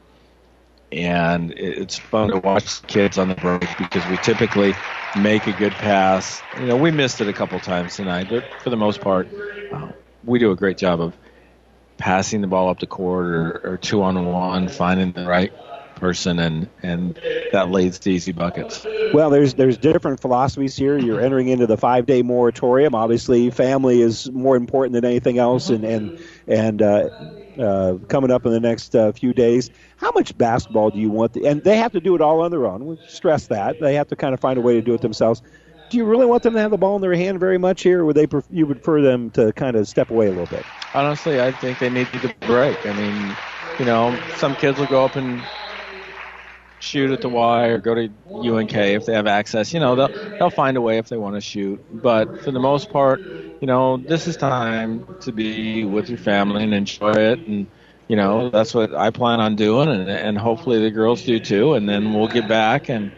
G: and it's fun to watch kids on the break because we typically make a good pass. You know, we missed it a couple times tonight, but for the most part, uh, we do a great job of passing the ball up the court or, or two on one, finding the right person, and and that leads to easy buckets.
B: Well, there's there's different philosophies here. You're entering into the five day moratorium. Obviously, family is more important than anything else, and and and uh, uh, coming up in the next uh, few days. How much basketball do you want? The, and they have to do it all on their own. We stress that they have to kind of find a way to do it themselves. Do you really want them to have the ball in their hand very much here, or would they pref- you prefer them to kind of step away a little bit?
G: Honestly, I think they need to break. I mean, you know, some kids will go up and shoot at the Y or go to UNK if they have access. You know, they'll they'll find a way if they want to shoot. But for the most part, you know, this is time to be with your family and enjoy it. And you know, that's what I plan on doing, and and hopefully the girls do too. And then we'll get back and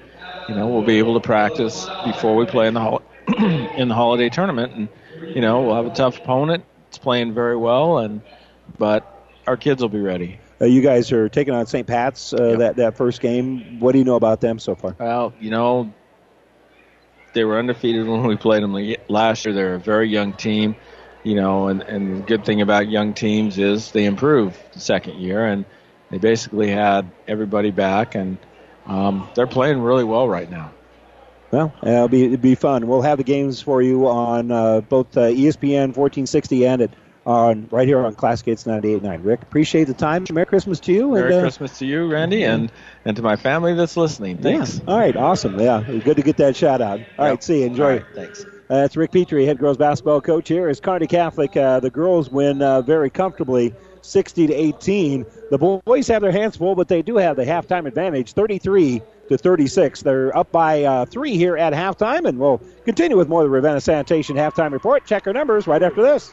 G: you know we'll be able to practice before we play in the hol- in the holiday tournament. And you know, we'll have a tough opponent. It's playing very well, and but our kids will be ready.
B: Uh, you guys are taking on St. Pat's uh, that that first game. What do you know about them so far?
G: Well, you know, they were undefeated when we played them last year. They're a very young team, you know, and, and the good thing about young teams is they improve the second year, and they basically had everybody back, and um, they're playing really well right now.
B: Well, it'll be it'll be fun. We'll have the games for you on uh, both uh, ESPN 1460 and at, on right here on Classic Hits 98.9. Rick, appreciate the time. Merry Christmas to you.
G: Merry
B: and, uh,
G: Christmas to you, Randy, and, and to my family that's listening. Thanks.
B: Yeah. All right, awesome. Yeah, good to get that shout out. All right, see you. Enjoy.
G: All right, thanks.
B: Uh, that's Rick Petrie, head girls basketball coach here. As Kearney Catholic, uh, the girls win uh, very comfortably, 60 to 18. The boys have their hands full, but they do have the halftime advantage, 33 to 36. They're up by uh, three here at halftime, and we'll continue with more of the Ravenna Sanitation halftime report. Check our numbers right after this.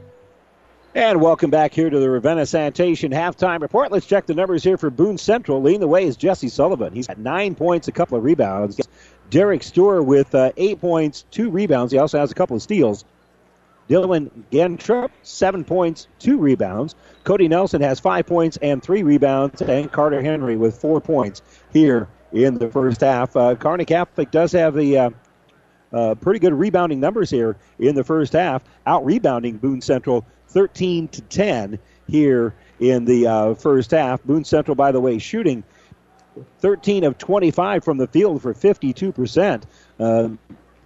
B: And welcome back here to the Ravenna Sanitation halftime report. Let's check the numbers here for Boone Central. Leading the way is Jesse Sullivan. He's got nine points, a couple of rebounds. Derek Stewart with uh, eight points, two rebounds. He also has a couple of steals. Dylan Gentrup, seven points, two rebounds. Cody Nelson has five points and three rebounds. And Carter Henry with four points here in the first half. Uh, Kearney Catholic does have the uh, uh, pretty good rebounding numbers here in the first half, out rebounding Boone Central 13 to 10 here in the uh, first half. Boone Central, by the way, shooting 13 of 25 from the field for 52%. Um,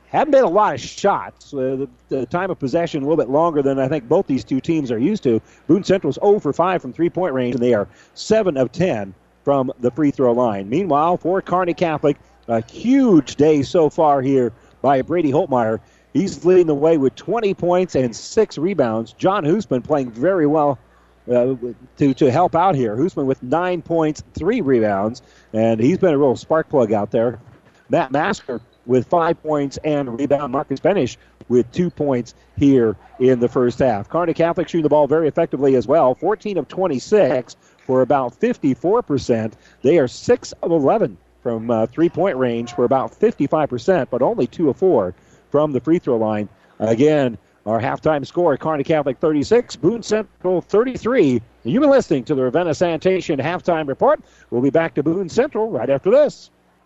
B: haven't been a lot of shots. Uh, the, the, time of possession a little bit longer than I think both these two teams are used to. Boone Central's 0 for 5 from three point range, and they are 7 of 10 from the free throw line. Meanwhile, for Kearney Catholic, a huge day so far here by Brady Holtmeyer. He's leading the way with 20 points and six rebounds. John Hoosman playing very well uh, to to help out here. Hoosman with nine points, three rebounds, and he's been a real spark plug out there. Matt Masker with five points and rebound. Marcus Benish with two points here in the first half. Kearney Catholic shooting the ball very effectively as well. 14 of 26 for about 54%. They are 6 of 11 from uh, three point range for about 55%, but only 2 of 4 from the free throw line. Again, our halftime score, Kearney Catholic 36, Boone Central 33. You've been listening to the Ravenna Sanitation halftime report. We'll be back to Boone Central right after this.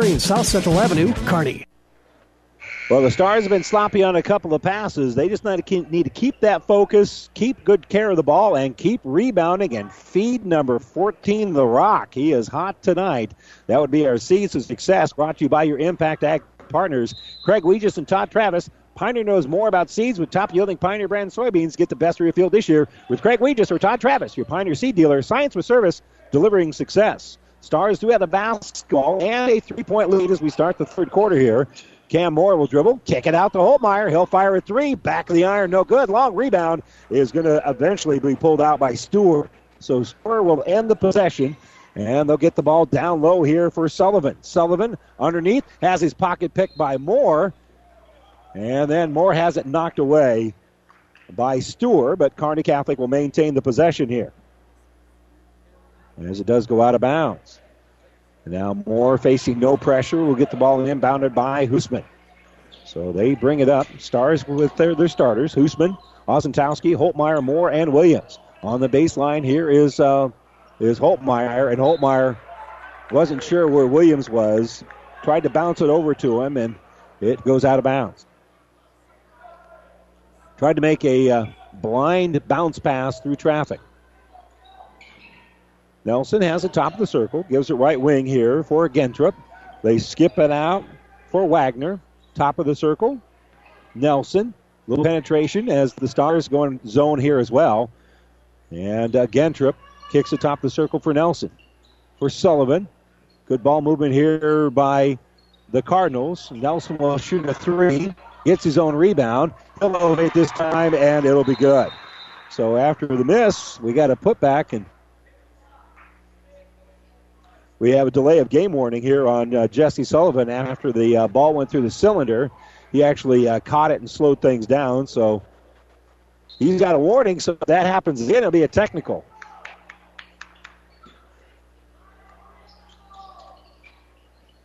H: South Central Avenue, Kearney.
B: Well, the Stars have been sloppy on a couple of passes. They just need to keep that focus, keep good care of the ball, and keep rebounding and feed number 14, The Rock. He is hot tonight. That would be our seeds of success brought to you by your Impact Ag partners, Craig Weegis and Todd Travis. Pioneer knows more about seeds with top yielding Pioneer brand soybeans. Get the best for your field this year with Craig Weegis or Todd Travis, your Pioneer seed dealer. Science with service, delivering success. Stars do have a basketball and a three point lead as we start the third quarter here. Cam Moore will dribble, kick it out to Holtmeyer. He'll fire a three. Back of the iron, no good. Long rebound is going to eventually be pulled out by Stewart. So Stewart will end the possession. And they'll get the ball down low here for Sullivan. Sullivan underneath has his pocket picked by Moore. And then Moore has it knocked away by Stewart, but Kearney Catholic will maintain the possession here as it does go out of bounds. Now Moore facing no pressure will get the ball inbounded by Hoosman. So they bring it up. Stars with their, their starters. Hoosman, Osentowski, Holtmeyer, Moore, and Williams. On the baseline here is uh, is Holtmeyer, and Holtmeyer wasn't sure where Williams was. Tried to bounce it over to him, and it goes out of bounds. Tried to make a uh, blind bounce pass through traffic. Nelson has the top of the circle, gives it right wing here for Gentrup. They skip it out for Wagner. Top of the circle. Nelson. Little penetration as the Stars go in zone here as well. And uh, Gentrup kicks the top of the circle for Nelson. For Sullivan. Good ball movement here by the Cardinals. Nelson will shoot a three. Gets his own rebound. He'll elevate this time, and it'll be good. So after the miss, we got a putback, and we have a delay of game warning here on uh, Jesse Sullivan after the uh, ball went through the cylinder. He actually uh, caught it and slowed things down, so he's got a warning. So if that happens again, it'll be a technical.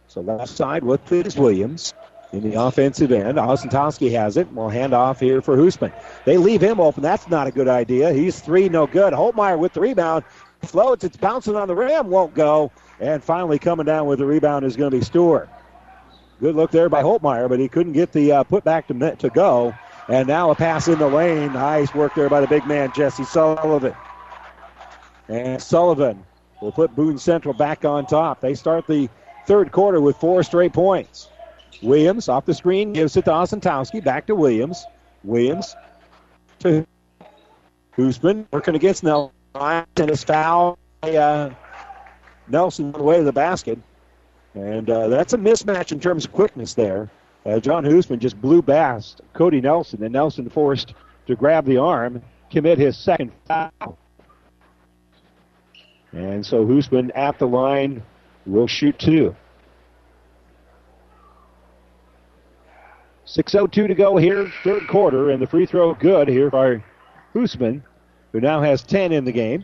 B: So left side with is Williams in the offensive end. Osentowski has it. We'll hand off here for Hoosman. They leave him open. That's not a good idea. He's three, no good. Holtmeyer with the rebound. Floats. It's bouncing on the rim. Won't go. And finally, coming down with the rebound is going to be Stewart. Good look there by Holtmeyer, but he couldn't get the uh, putback to, to go. And now a pass in the lane. Nice work there by the big man, Jesse Sullivan. And Sullivan will put Boone Central back on top. They start the third quarter with four straight points. Williams off the screen gives it to Osentowski. Back to Williams. Williams to Hoosman working against Nelson and his foul. Uh, Nelson on the way to the basket. And uh, that's a mismatch in terms of quickness there. Uh, John Hoosman just blew past Cody Nelson, and Nelson forced to grab the arm, commit his second foul. And so Hoosman at the line will shoot two. 6.02 to go here, third quarter, and the free throw good here by Hoosman, who now has 10 in the game.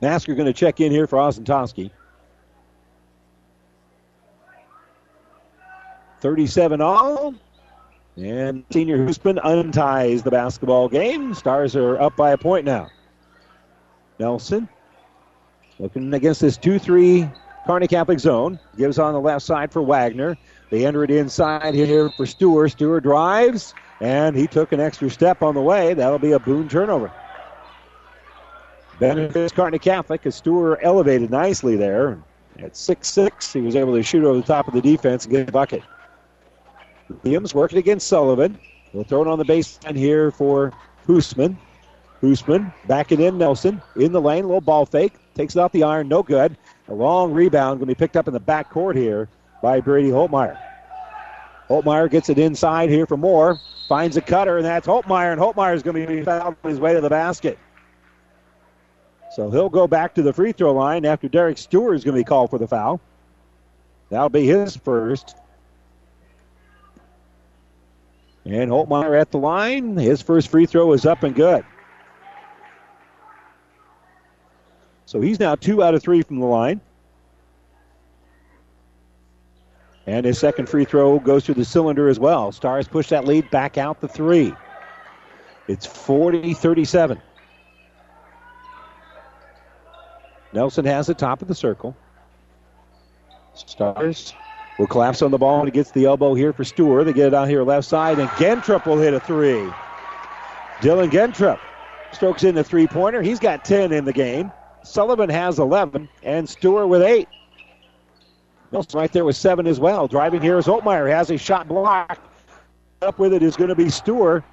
B: Masker going to check in here for Osentowski. 37 all. And senior Hoosman unties the basketball game. Stars are up by a point now. Nelson looking against this 2 3 Kearney Catholic zone. Gives on the left side for Wagner. They enter it inside here for Stewart. Stewart drives, and he took an extra step on the way. That'll be a Boone turnover. Benefits Kearney Catholic as Stewart elevated nicely there. At 6 6, he was able to shoot over the top of the defense and get a bucket. Williams working against Sullivan. We'll throw it on the baseline here for Hoosman. Hoosman backing in Nelson in the lane, little ball fake, takes it off the iron, no good. A long rebound going to be picked up in the back court here by Brady Holtmeyer. Holtmeyer gets it inside here for Moore, finds a cutter, and that's Holtmeyer, and Holtmeyer is going to be fouled on his way to the basket. So he'll go back to the free throw line after Derek Stewart is going to be called for the foul. That'll be his first. And Holtmeyer at the line. His first free throw is up and good. So he's now two out of three from the line. And his second free throw goes through the cylinder as well. Stars push that lead back out the three. It's 40 37. Nelson has the top of the circle. Stars will collapse on the ball and he gets the elbow here for Stewart. They get it out here left side, and Gentrup will hit a three. Dylan Gentrup strokes in the three pointer. He's got 10 in the game. Sullivan has 11, and Stewart with 8. Nelson right there with 7 as well. Driving here is Holtmeyer. Has a shot blocked. Up with it is going to be Stewart.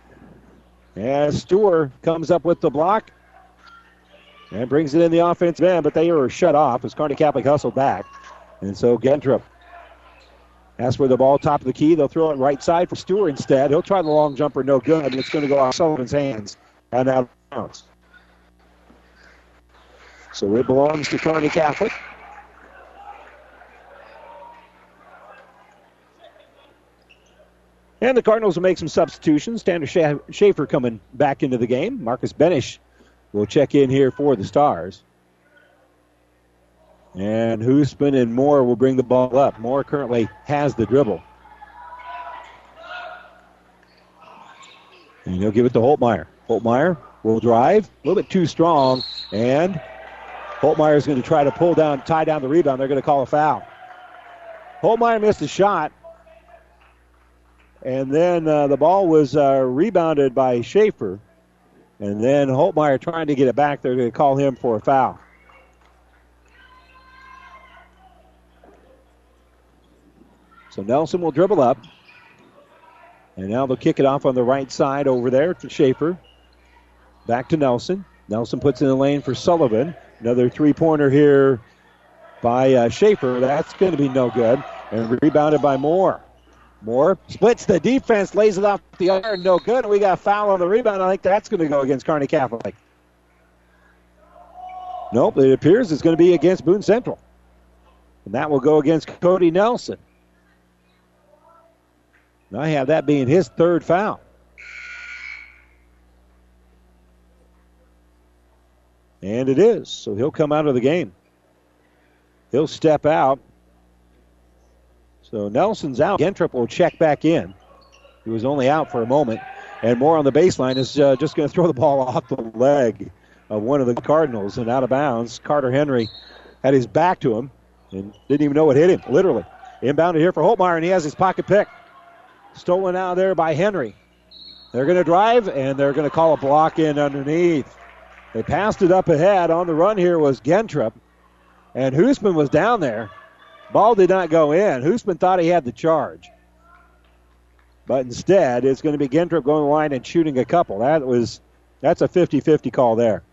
B: As Stewart comes up with the block and brings it in the offense man, but they are shut off as Kearney Catholic hustled back. And so Gentrup that's where the ball top of the key. They'll throw it right side for Stewart instead. He'll try the long jumper, no good. It's going to go off Sullivan's hands and out of bounds. So it belongs to Kearney Catholic. And the Cardinals will make some substitutions. Tanner Schaefer coming back into the game. Marcus Benish will check in here for the Stars. And Hoosman and Moore will bring the ball up. Moore currently has the dribble. And he'll give it to Holtmeyer. Holtmeyer will drive. A little bit too strong. And Holtmeyer is going to try to pull down, tie down the rebound. They're going to call a foul. Holtmeyer missed a shot. And then uh, the ball was uh, rebounded by Schaefer. And then Holtmeyer trying to get it back. They're going to call him for a foul. So Nelson will dribble up. And now they'll kick it off on the right side over there to Schaefer. Back to Nelson. Nelson puts in the lane for Sullivan. Another three pointer here by uh, Schaefer. That's going to be no good. And rebounded by Moore. Moore splits the defense, lays it off the iron, no good. We got foul on the rebound. I think that's going to go against Kearney Catholic. Nope, it appears it's going to be against Boone Central. And that will go against Cody Nelson. I have that being his third foul. And it is. So he'll come out of the game. He'll step out. So Nelson's out. Gentrup will check back in. He was only out for a moment. And Moore on the baseline is uh, just going to throw the ball off the leg of one of the Cardinals and out of bounds. Carter Henry had his back to him and didn't even know what hit him, literally. Inbounded here for Holtmeyer, and he has his pocket pick. Stolen out there by Henry. They're going to drive, and they're going to call a block in underneath. They passed it up ahead. On the run here was Gentrup, and Hoosman was down there. Ball did not go in. Hoosman thought he had the charge. But instead, it's going to be Gentrup going line and shooting a couple. That was that's a 50-50 call there.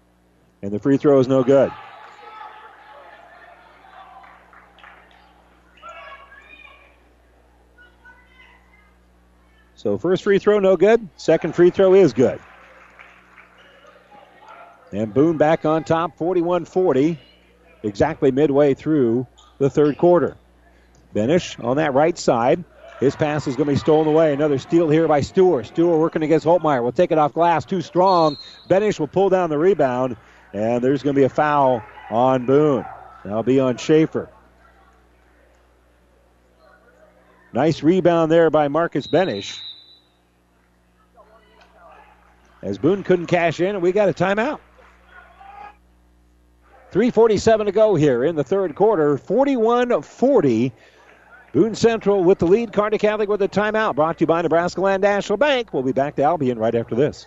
B: And the free throw is no good. So first free throw, no good. Second free throw is good. And Boone back on top, 41 40, exactly midway through the third quarter. Benish on that right side. His pass is going to be stolen away. Another steal here by Stewart. Stewart working against Holtmeyer. Will take it off glass. Too strong. Benish will pull down the rebound. And there's going to be a foul on Boone. That'll be on Schaefer. Nice rebound there by Marcus Benish. As Boone couldn't cash in, and we got a timeout. 3.47 to go here in the third quarter. 41 40. Boone Central with the lead. Kearney Catholic with a timeout. Brought to you by Nebraska Land National Bank. We'll be back to Albion right after this.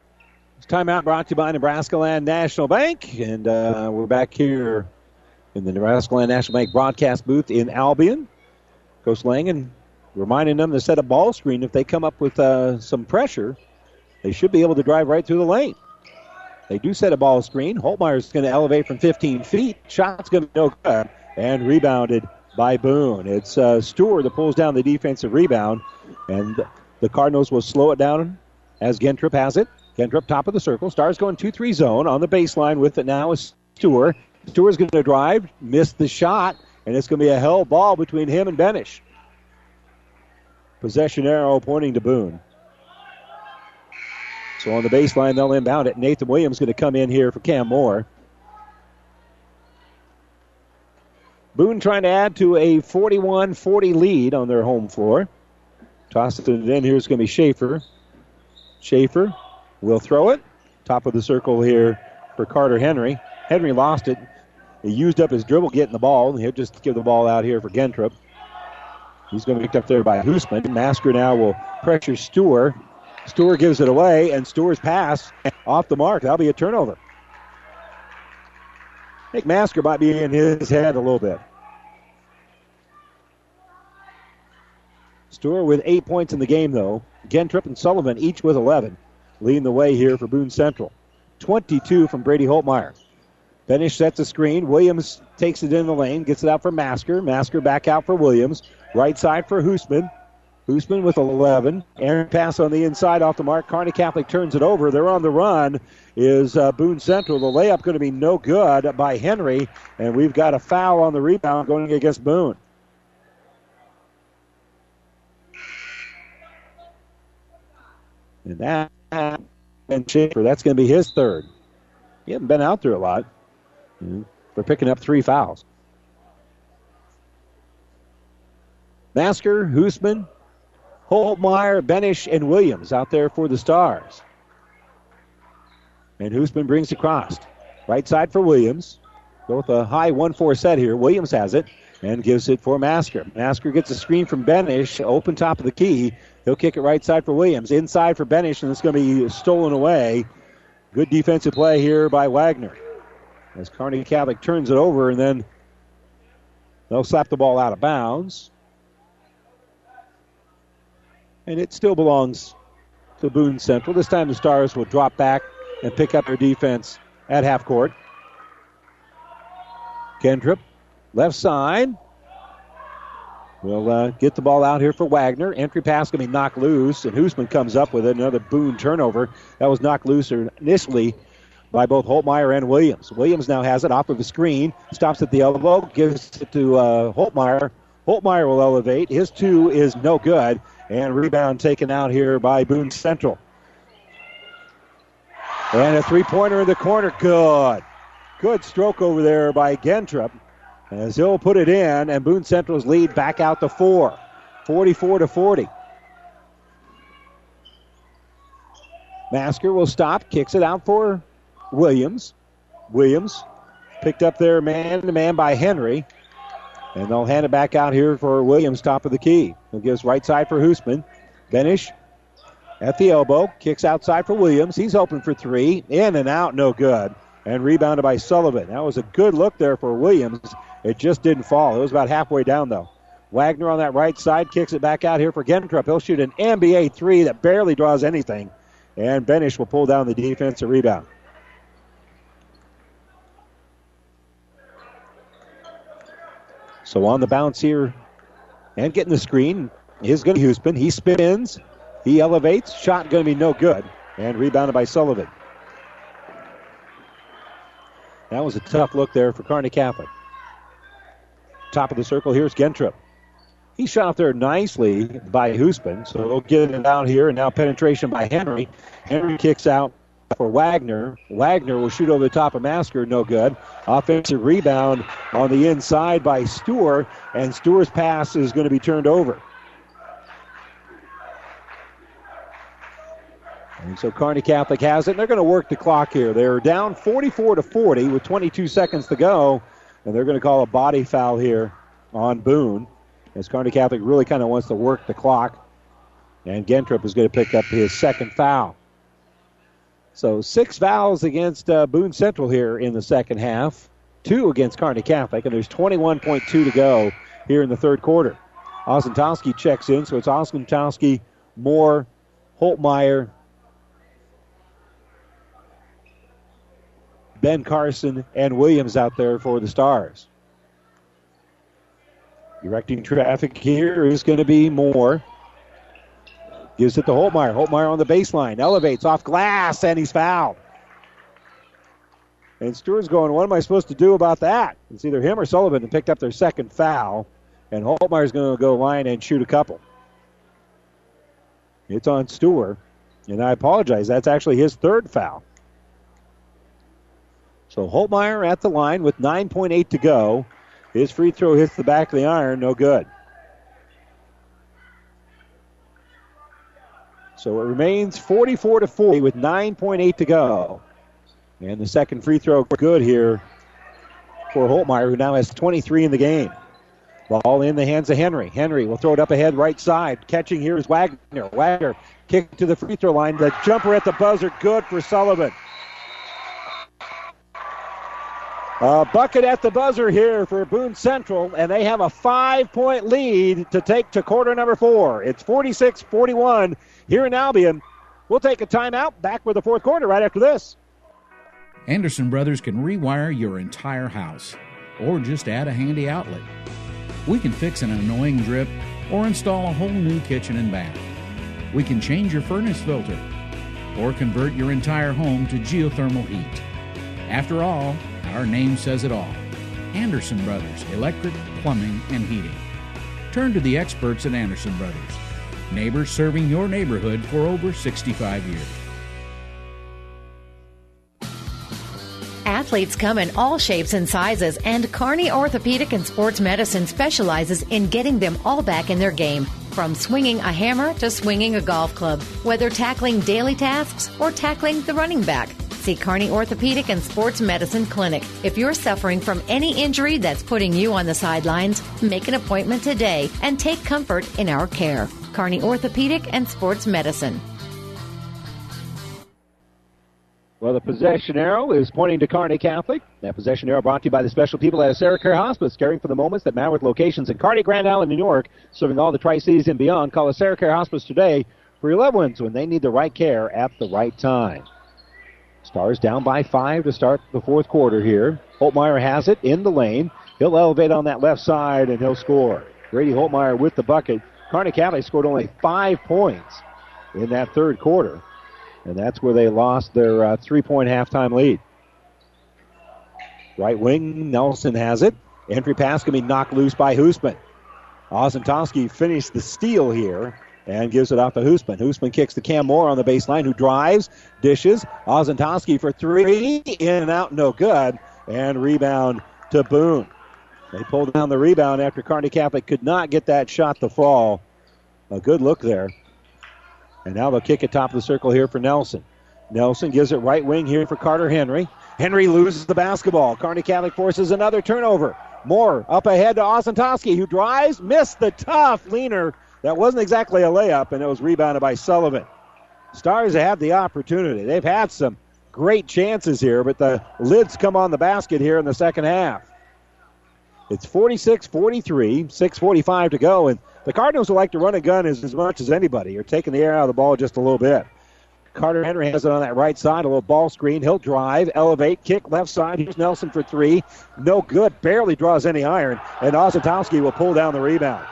B: Timeout brought to you by Nebraska Land National Bank. And uh, we're back here in the Nebraska Land National Bank broadcast booth in Albion. Coach Langen reminding them to set a ball screen. If they come up with uh, some pressure, they should be able to drive right through the lane. They do set a ball screen. Holtmeyer's going to elevate from 15 feet. Shot's going to no good. And rebounded by Boone. It's uh, Stewart that pulls down the defensive rebound. And the Cardinals will slow it down as Gentrup has it. Gentrup, top of the circle. Stars going 2 3 zone on the baseline with it now is Stewart. Stewart's going to drive, miss the shot, and it's going to be a hell ball between him and Benish. Possession arrow pointing to Boone. So on the baseline, they'll inbound it. Nathan Williams going to come in here for Cam Moore. Boone trying to add to a 41 40 lead on their home floor. Tossed it in. Here's going to be Schaefer. Schaefer will throw it. Top of the circle here for Carter Henry. Henry lost it. He used up his dribble getting the ball. He'll just give the ball out here for Gentrup. He's going to be picked up there by Hoosman. Masker now will pressure Stewart. Stewart gives it away, and Stewart's pass off the mark. That'll be a turnover. I think Masker might be in his head a little bit. Stewart with eight points in the game, though. Gentrup and Sullivan each with 11 leading the way here for Boone Central. 22 from Brady Holtmeyer. Benish sets a screen. Williams takes it in the lane, gets it out for Masker. Masker back out for Williams. Right side for Hoosman. Hoosman with 11. Aaron pass on the inside off the mark. Kearney Catholic turns it over. They're on the run. Is uh, Boone Central. The layup going to be no good by Henry, and we've got a foul on the rebound going against Boone. And that Ben Schaefer. That's going to be his third. He hasn't been out there a lot. They're picking up three fouls. Masker, Hoosman, Holtmeyer, Benish, and Williams out there for the Stars. And Hoosman brings across. Right side for Williams. Both a high 1 4 set here. Williams has it and gives it for Masker. Masker gets a screen from Benish, open top of the key. He'll kick it right side for Williams. Inside for Benish, and it's going to be stolen away. Good defensive play here by Wagner. As Kearney Catholic turns it over, and then they'll slap the ball out of bounds. And it still belongs to Boone Central. This time the Stars will drop back and pick up their defense at half court. Gentrup, left side, We'll uh, get the ball out here for Wagner. Entry pass going to be knocked loose, and Hoosman comes up with it. Another Boone turnover. That was knocked loose initially by both Holtmeyer and Williams. Williams now has it off of the screen, stops at the elbow, gives it to uh, Holtmeyer. Holtmeyer will elevate. His two is no good, and rebound taken out here by Boone Central. And a three pointer in the corner. Good. Good stroke over there by Gentrup as he'll put it in, and Boone Central's lead back out to four, 44 to 40. Masker will stop, kicks it out for Williams. Williams picked up there man to man by Henry. And they'll hand it back out here for Williams, top of the key. He gives right side for Hoosman. Benish at the elbow, kicks outside for Williams. He's open for three. In and out, no good. And rebounded by Sullivan. That was a good look there for Williams. It just didn't fall. It was about halfway down, though. Wagner on that right side kicks it back out here for Gentrup. He'll shoot an NBA three that barely draws anything. And Benish will pull down the defensive rebound. So on the bounce here and getting the screen. is going to Hoosman. He spins. He elevates. Shot going to be no good. And rebounded by Sullivan. That was a tough look there for Kearney Catholic. Top of the circle, here's Gentrup. He shot up there nicely by Hoosman, so they'll get it out here, and now penetration by Henry. Henry kicks out for Wagner. Wagner will shoot over the top of Masker, no good. Offensive rebound on the inside by Stewart, and Stewart's pass is going to be turned over. And so Kearney Catholic has it, and they're going to work the clock here. They're down 44 to 40 with 22 seconds to go, and they're going to call a body foul here on Boone as Kearney Catholic really kind of wants to work the clock. And Gentrup is going to pick up his second foul. So six fouls against uh, Boone Central here in the second half, two against Kearney Catholic, and there's 21.2 to go here in the third quarter. Osentowski checks in, so it's Osentowski, Moore, Holtmeyer, Ben Carson, and Williams out there for the Stars. Directing traffic here is going to be Moore. Gives it to Holtmeyer. Holtmeyer on the baseline. Elevates off glass, and he's fouled. And Stewart's going, what am I supposed to do about that? It's either him or Sullivan that picked up their second foul. And Holtmeyer's going to go line and shoot a couple. It's on Stewart. And I apologize. That's actually his third foul. So Holtmeyer at the line with 9.8 to go. His free throw hits the back of the iron, no good. So it remains 44 to 40 with 9.8 to go. And the second free throw good here for Holtmeyer, who now has 23 in the game. Ball in the hands of Henry. Henry will throw it up ahead, right side. Catching here is Wagner. Wagner kick to the free throw line. The jumper at the buzzer, good for Sullivan. A bucket at the buzzer here for Boone Central, and they have a five point lead to take to quarter number four. It's 46 41 here in Albion. We'll take a timeout. Back with the fourth quarter right after this.
I: Anderson Brothers can rewire your entire house or just add a handy outlet. We can fix an annoying drip or install a whole new kitchen and bath. We can change your furnace filter or convert your entire home to geothermal heat. After all, our name says it all Anderson Brothers, electric, plumbing, and heating. Turn to the experts at Anderson Brothers, neighbors serving your neighborhood for over 65 years.
J: Athletes come in all shapes and sizes, and Kearney Orthopedic and Sports Medicine specializes in getting them all back in their game. From swinging a hammer to swinging a golf club, whether tackling daily tasks or tackling the running back. See Kearney Orthopedic and Sports Medicine Clinic. If you're suffering from any injury that's putting you on the sidelines, make an appointment today and take comfort in our care. Kearney Orthopedic and Sports Medicine.
B: Well, the possession arrow is pointing to Kearney Catholic. That possession arrow brought to you by the special people at Sarah Care Hospice, caring for the moments that matter with locations in Kearney, Grand Island, New York, serving all the Tri-Cities and beyond. Call a Sarah Care Hospice today for your loved ones when they need the right care at the right time. Stars down by five to start the fourth quarter here. Holtmeyer has it in the lane. He'll elevate on that left side and he'll score. Brady Holtmeyer with the bucket. Kearney Catholic scored only five points in that third quarter, and that's where they lost their uh, three-point halftime lead. Right wing, Nelson has it. Entry pass can be knocked loose by Hoosman. Osentowski finished the steal here and gives it off to Hoosman. Hoosman kicks to Cam Moore on the baseline, who drives, dishes. Osentowski for three, in and out, no good. And rebound to Boone. They pulled down the rebound after Kearney Catholic could not get that shot to fall. A good look there. And now they'll kick it top of the circle here for Nelson. Nelson gives it right wing here for Carter Henry. Henry loses the basketball. Kearney Catholic forces another turnover. Moore up ahead to Osentowski, who drives, missed the tough leaner that wasn't exactly a layup, and it was rebounded by Sullivan. Stars have had the opportunity. They've had some great chances here, but the lids come on the basket here in the second half. It's 46 43, 6.45 to go, and the Cardinals would like to run a gun as, as much as anybody. You're taking the air out of the ball just a little bit. Carter Henry has it on that right side, a little ball screen. He'll drive, elevate, kick left side. Here's Nelson for three. No good, barely draws any iron, and Osentowski will pull down the rebound.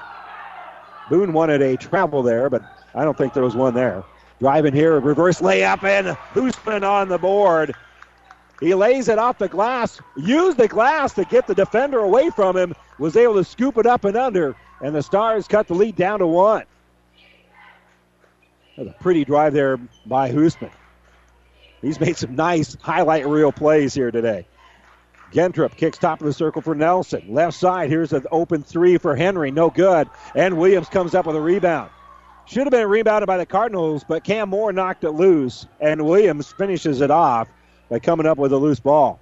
B: Boone wanted a travel there, but I don't think there was one there. Driving here, reverse layup, and Hoosman on the board. He lays it off the glass, used the glass to get the defender away from him, was able to scoop it up and under, and the Stars cut the lead down to one. That's a pretty drive there by Hoosman. He's made some nice highlight reel plays here today. Gentrup kicks top of the circle for Nelson. Left side, here's an open three for Henry. No good. And Williams comes up with a rebound. Should have been rebounded by the Cardinals, but Cam Moore knocked it loose, and Williams finishes it off by coming up with a loose ball.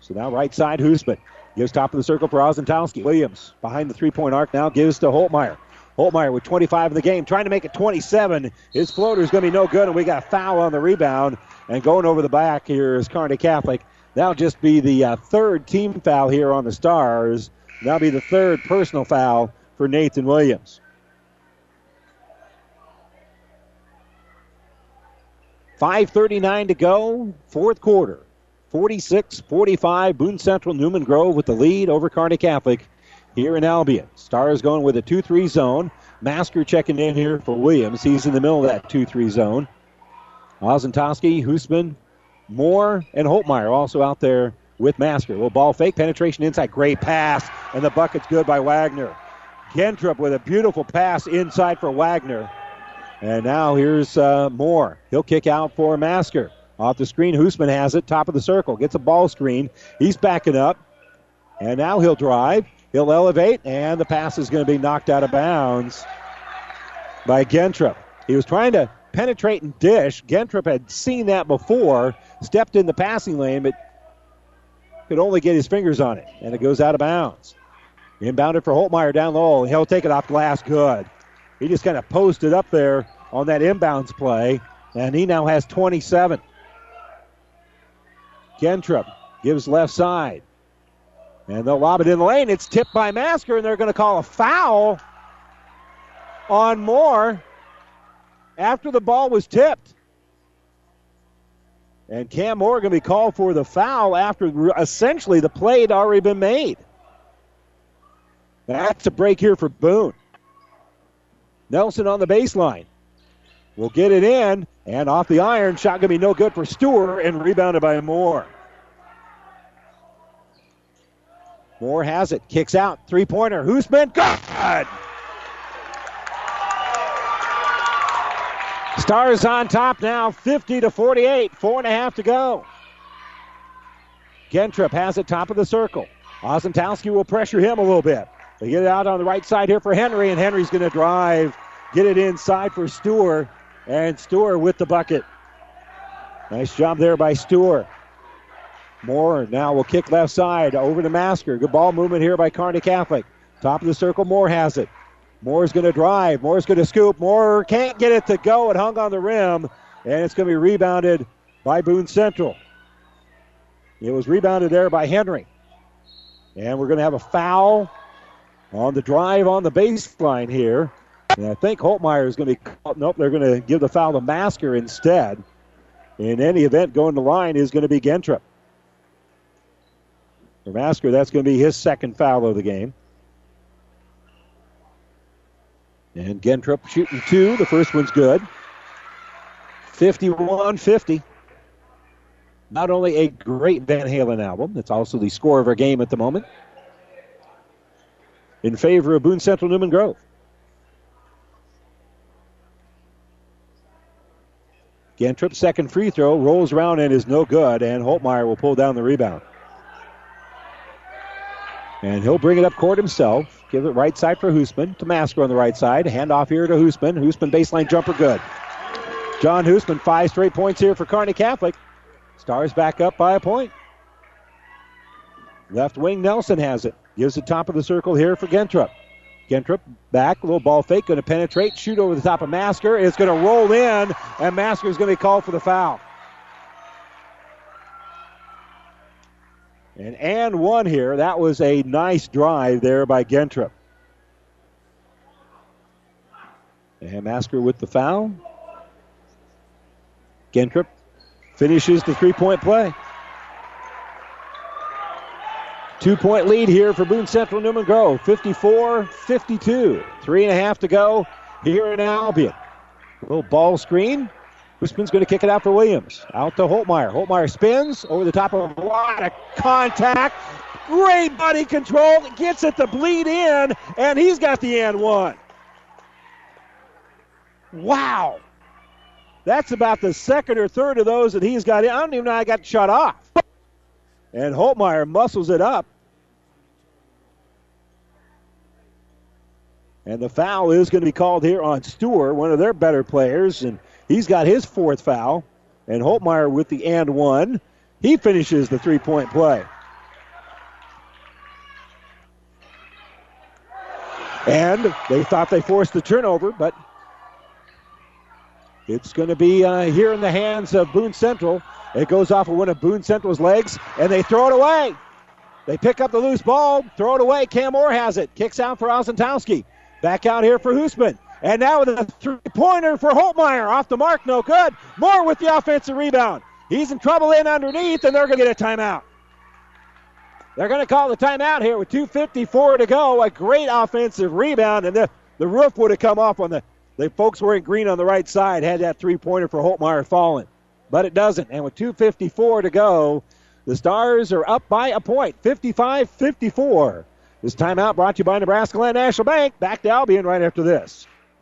B: So now right side, Hoosman gives top of the circle for Osentowski. Williams behind the three point arc now gives to Holtmeyer. Holtmeyer with 25 in the game, trying to make it 27. His floater is going to be no good, and we got a foul on the rebound. And going over the back here is Kearney Catholic. That'll just be the uh, third team foul here on the Stars. That'll be the third personal foul for Nathan Williams. 5.39 to go, fourth quarter. 46 45, Boone Central, Newman Grove with the lead over Kearney Catholic here in Albion. Stars going with a 2 3 zone. Masker checking in here for Williams. He's in the middle of that 2 3 zone. Osentowski, Hoosman, Moore, and Holtmeyer also out there with Masker. Well, ball fake, penetration inside, great pass, and the bucket's good by Wagner. Gentrup with a beautiful pass inside for Wagner. And now here's uh, Moore. He'll kick out for Masker. Off the screen, Hoosman has it, top of the circle, gets a ball screen. He's backing up. And now he'll drive. He'll elevate, and the pass is going to be knocked out of bounds by Gentrup. He was trying to penetrate and dish. Gentrup had seen that before, stepped in the passing lane, but could only get his fingers on it, and it goes out of bounds. Inbounded for Holtmeyer down low. He'll take it off glass. Good. He just kind of posted up there on that inbounds play, and he now has 27. Gentrup gives left side. And they'll lob it in the lane. It's tipped by Masker, and they're going to call a foul on Moore after the ball was tipped. And Cam Moore going to be called for the foul after essentially the play had already been made. That's a break here for Boone. Nelson on the baseline. Will get it in, and off the iron. Shot going to be no good for Stewart, and rebounded by Moore. Moore has it. Kicks out. Three pointer. Hoosman. Good. Stars on top now, 50 to 48. Four and a half to go. Gentrup has it top of the circle. Osentowski will pressure him a little bit. They get it out on the right side here for Henry, and Henry's going to drive, get it inside for Stewart, and Stewart with the bucket. Nice job there by Stewart. Moore now will kick left side over to Masker. Good ball movement here by Kearney Catholic. Top of the circle, Moore has it. Moore's going to drive. Moore's going to scoop. Moore can't get it to go. It hung on the rim, and it's going to be rebounded by Boone Central. It was rebounded there by Henry. And we're going to have a foul on the drive on the baseline here. And I think Holtmeyer is going to be caught. Nope, they're going to give the foul to Masker instead. In any event, going to line is going to be Gentrup. For Masker, that's going to be his second foul of the game. And Gentrup shooting two. The first one's good. 51 50. Not only a great Van Halen album, it's also the score of our game at the moment. In favor of Boone Central Newman Grove. Gentrup, second free throw, rolls around and is no good, and Holtmeyer will pull down the rebound. And he'll bring it up court himself. Give it right side for Hoosman to Masker on the right side. Hand off here to Hoosman. Hoosman baseline jumper good. John Hoosman, five straight points here for Kearney Catholic. Stars back up by a point. Left wing Nelson has it. Gives the top of the circle here for Gentrup. Gentrup back, little ball fake, going to penetrate, shoot over the top of Masker. It's going to roll in, and Masker is going to be called for the foul. And and one here. That was a nice drive there by Gentrup. And Masker with the foul. Gentrup finishes the three point play. two point lead here for Boone Central Newman Grove 54 52. Three and a half to go here in Albion. Little ball screen. Hoosman's going to kick it out for Williams. Out to Holtmeyer. Holtmeyer spins over the top of a lot of contact. Great body control. Gets it to bleed in, and he's got the and one. Wow. That's about the second or third of those that he's got in. I don't even know I got shut off. And Holtmeyer muscles it up. And the foul is going to be called here on Stewart, one of their better players. And he's got his fourth foul. And Holtmeyer with the and one. He finishes the three point play. And they thought they forced the turnover, but it's going to be uh, here in the hands of Boone Central. It goes off of one of Boone Central's legs, and they throw it away. They pick up the loose ball, throw it away. Cam Moore has it. Kicks out for Osentowski. Back out here for Hoosman. And now with a three pointer for Holtmeyer. Off the mark, no good. Moore with the offensive rebound. He's in trouble in underneath, and they're going to get a timeout. They're going to call the timeout here with 2.54 to go. A great offensive rebound, and the, the roof would have come off on the, the folks wearing green on the right side had that three pointer for Holtmeyer fallen. But it doesn't. And with 2.54 to go, the Stars are up by a point, 55 54. This timeout brought to you by Nebraska Land National Bank. Back to Albion right after this.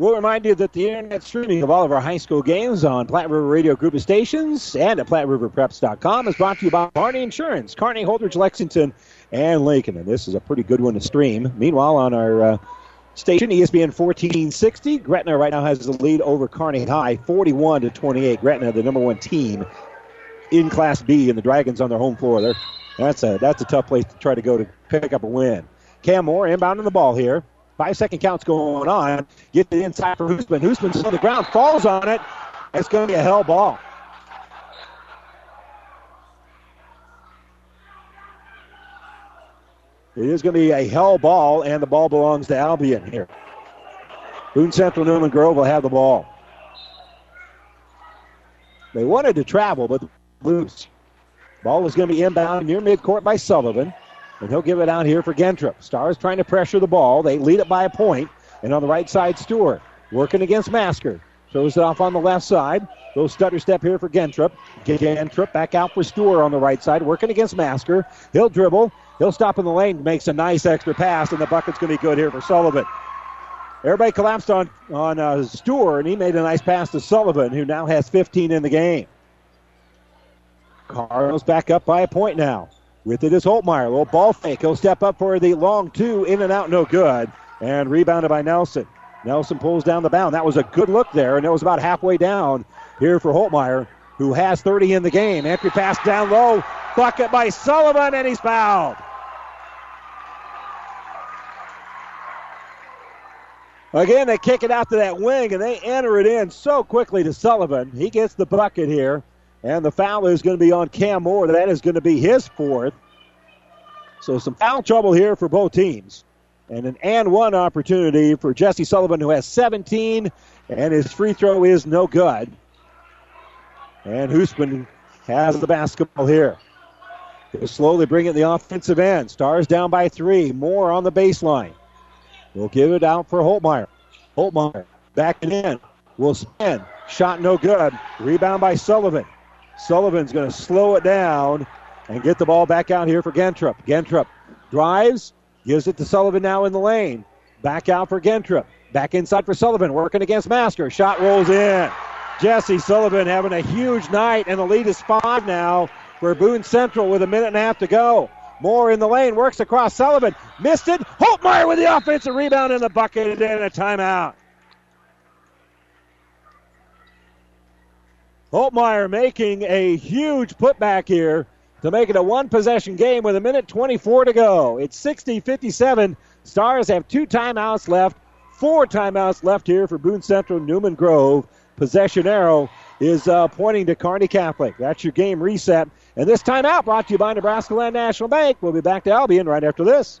B: We'll remind you that the internet streaming of all of our high school games on Platte River Radio Group of Stations and at PlatteRiverPreps.com is brought to you by Kearney Insurance, Kearney, Holdrege, Lexington, and Lincoln. And this is a pretty good one to stream. Meanwhile, on our uh, station, ESPN 1460, Gretna right now has the lead over Kearney High, 41 to 28. Gretna, the number one team in Class B, and the Dragons on their home floor. They're, that's a that's a tough place to try to go to pick up a win. Cam Moore inbounding the ball here. Five second counts going on. Get it inside for Hoosman. Hoosman's on the ground, falls on it. It's going to be a hell ball. It is going to be a hell ball, and the ball belongs to Albion here. Boone Central Newman Grove will have the ball. They wanted to travel, but loose. Ball is going to be inbound near midcourt by Sullivan, and he'll give it out here for Gentrup. Stars trying to pressure the ball. They lead it by a point. and on the right side, Stewart working against Masker. Throws it off on the left side. Little stutter step here for Gentrup. Gentrup back out for Stewart on the right side, working against Masker. He'll dribble. He'll stop in the lane, makes a nice extra pass, and the bucket's going to be good here for Sullivan. Everybody collapsed on on uh, Stewart, and he made a nice pass to Sullivan, who now has 15 in the game. Cardinals back up by a point now. With it is Holtmeyer. A little ball fake. He'll step up for the long two. In and out, no good. And rebounded by Nelson. Nelson pulls down the bound. That was a good look there, and it was about halfway down here for Holtmeyer, who has 30 in the game. Entry pass down low. Bucket by Sullivan, and he's fouled. Again, they kick it out to that wing, and they enter it in so quickly to Sullivan. He gets the bucket here, and the foul is going to be on Cam Moore. That is going to be his fourth. So some foul trouble here for both teams. And an and one opportunity for Jesse Sullivan, who has 17, and his free throw is no good. And Hoosman has the basketball here. He'll slowly bring it the offensive end. Stars down by three. Moore on the baseline. We'll give it out for Holtmeyer. Holtmeyer back backing in. Will spin. Shot no good. Rebound by Sullivan. Sullivan's going to slow it down and get the ball back out here for Gentrup. Gentrup drives, gives it to Sullivan now in the lane. Back out for Gentrup. Back inside for Sullivan, working against Masker. Shot rolls in. Jesse Sullivan having a huge night, and the lead is five now for Boone Central with a minute and a half to go. Moore in the lane, works across Sullivan. Missed it. Holtmeyer with the offensive rebound in the bucket and a timeout. Holtmeyer making a huge putback here. to make it a one possession game with a minute 24 to go. It's 60 57. Stars have two timeouts left, four timeouts left here for Boone Central Newman Grove. Possession arrow is uh, pointing to Kearney Catholic. That's your game reset. And this timeout brought to you by Nebraska Land National Bank. We'll be back to Albion right after this.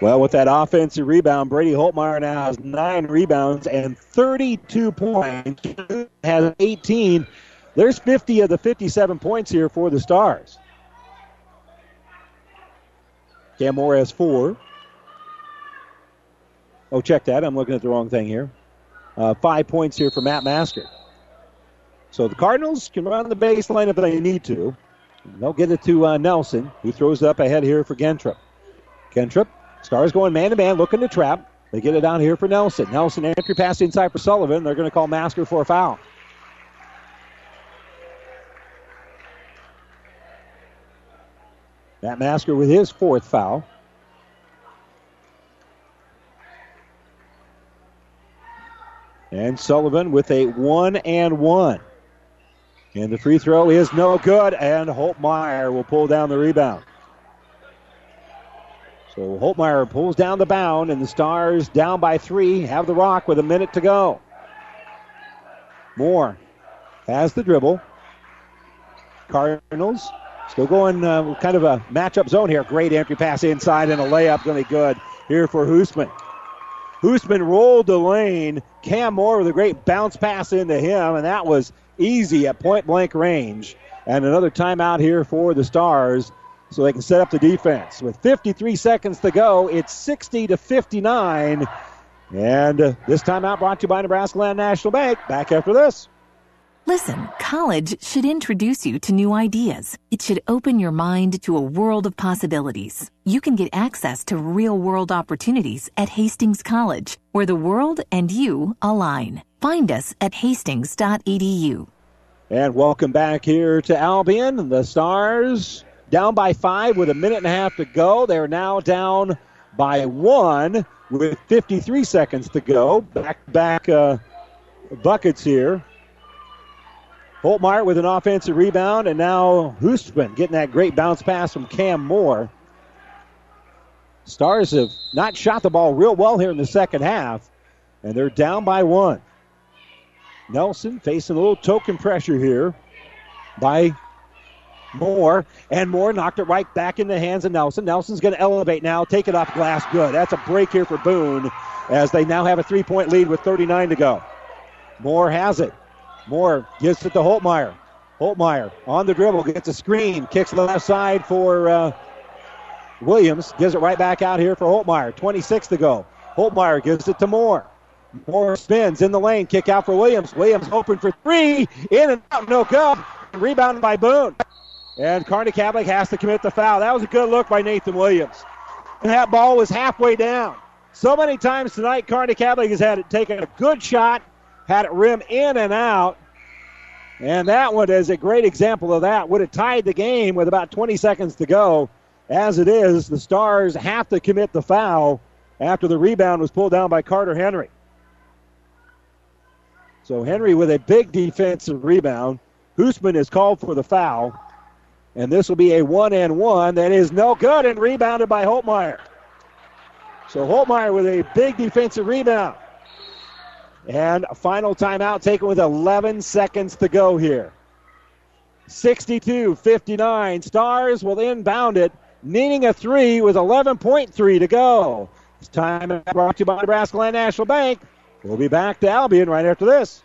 B: Well, with that offensive rebound, Brady Holtmeyer now has nine rebounds and 32 points. Has 18. There's 50 of the 57 points here for the Stars. Cam Moore has four. Oh, check that. I'm looking at the wrong thing here. Uh, five points here for Matt Masker. So the Cardinals can run the baseline if they need to. They'll get it to uh, Nelson, who throws it up ahead here for Gentrup. Gentrup Stars going man to man, looking to trap. They get it down here for Nelson. Nelson entry pass inside for Sullivan. They're going to call Masker for a foul. Matt Masker with his fourth foul. And Sullivan with a one and one. And the free throw is no good, and Holtmeyer will pull down the rebound. So Holtmeyer pulls down the bound, and the Stars down by three have the rock with a minute to go. Moore has the dribble. Cardinals still going uh, kind of a matchup zone here. Great entry pass inside and a layup going to be good here for Hoosman. Hoosman rolled the lane. Cam Moore with a great bounce pass into him, and that was easy at point blank range. And another timeout here for the Stars so they can set up the defense. With 53 seconds to go, it's 60 to 59. And uh, this timeout brought to you by Nebraska Land National Bank. Back after this.
K: Listen, college should introduce you to new ideas. It should open your mind to a world of possibilities. You can get access to real world opportunities at Hastings College, where the world and you align. Find us at hastings.edu.
B: And welcome back here to Albion. The Stars down by five with a minute and a half to go. They're now down by one with 53 seconds to go. Back back uh, buckets here. Holtmeyer with an offensive rebound, and now Hoosman getting that great bounce pass from Cam Moore. Stars have not shot the ball real well here in the second half, and they're down by one. Nelson facing a little token pressure here by Moore, and Moore knocked it right back in the hands of Nelson. Nelson's going to elevate now, take it off glass. Good. That's a break here for Boone as they now have a three point lead with 39 to go. Moore has it. Moore gives it to Holtmeyer. Holtmeyer on the dribble, gets a screen, kicks the left side for uh, Williams, gives it right back out here for Holtmeyer. 26 to go. Holtmeyer gives it to Moore. Moore spins in the lane, kick out for Williams. Williams open for three, in and out, no good. Rebounded by Boone. And Kearney Catholic has to commit the foul. That was a good look by Nathan Williams. And that ball was halfway down. So many times tonight, Kearney Catholic has had it taken a good shot, had it rim in and out. And that one is a great example of that. Would have tied the game with about 20 seconds to go. As it is, the Stars have to commit the foul after the rebound was pulled down by Carter Henry. So Henry with a big defensive rebound. Hoosman is called for the foul. And this will be a one and one that is no good and rebounded by Holtmeyer. So Holtmeyer with a big defensive rebound. And final timeout taken with 11 seconds to go here. 62 59. Stars will inbound it, needing a three with 11.3 to go. It's time brought to you by Nebraska Land National Bank. We'll be back to Albion right after this.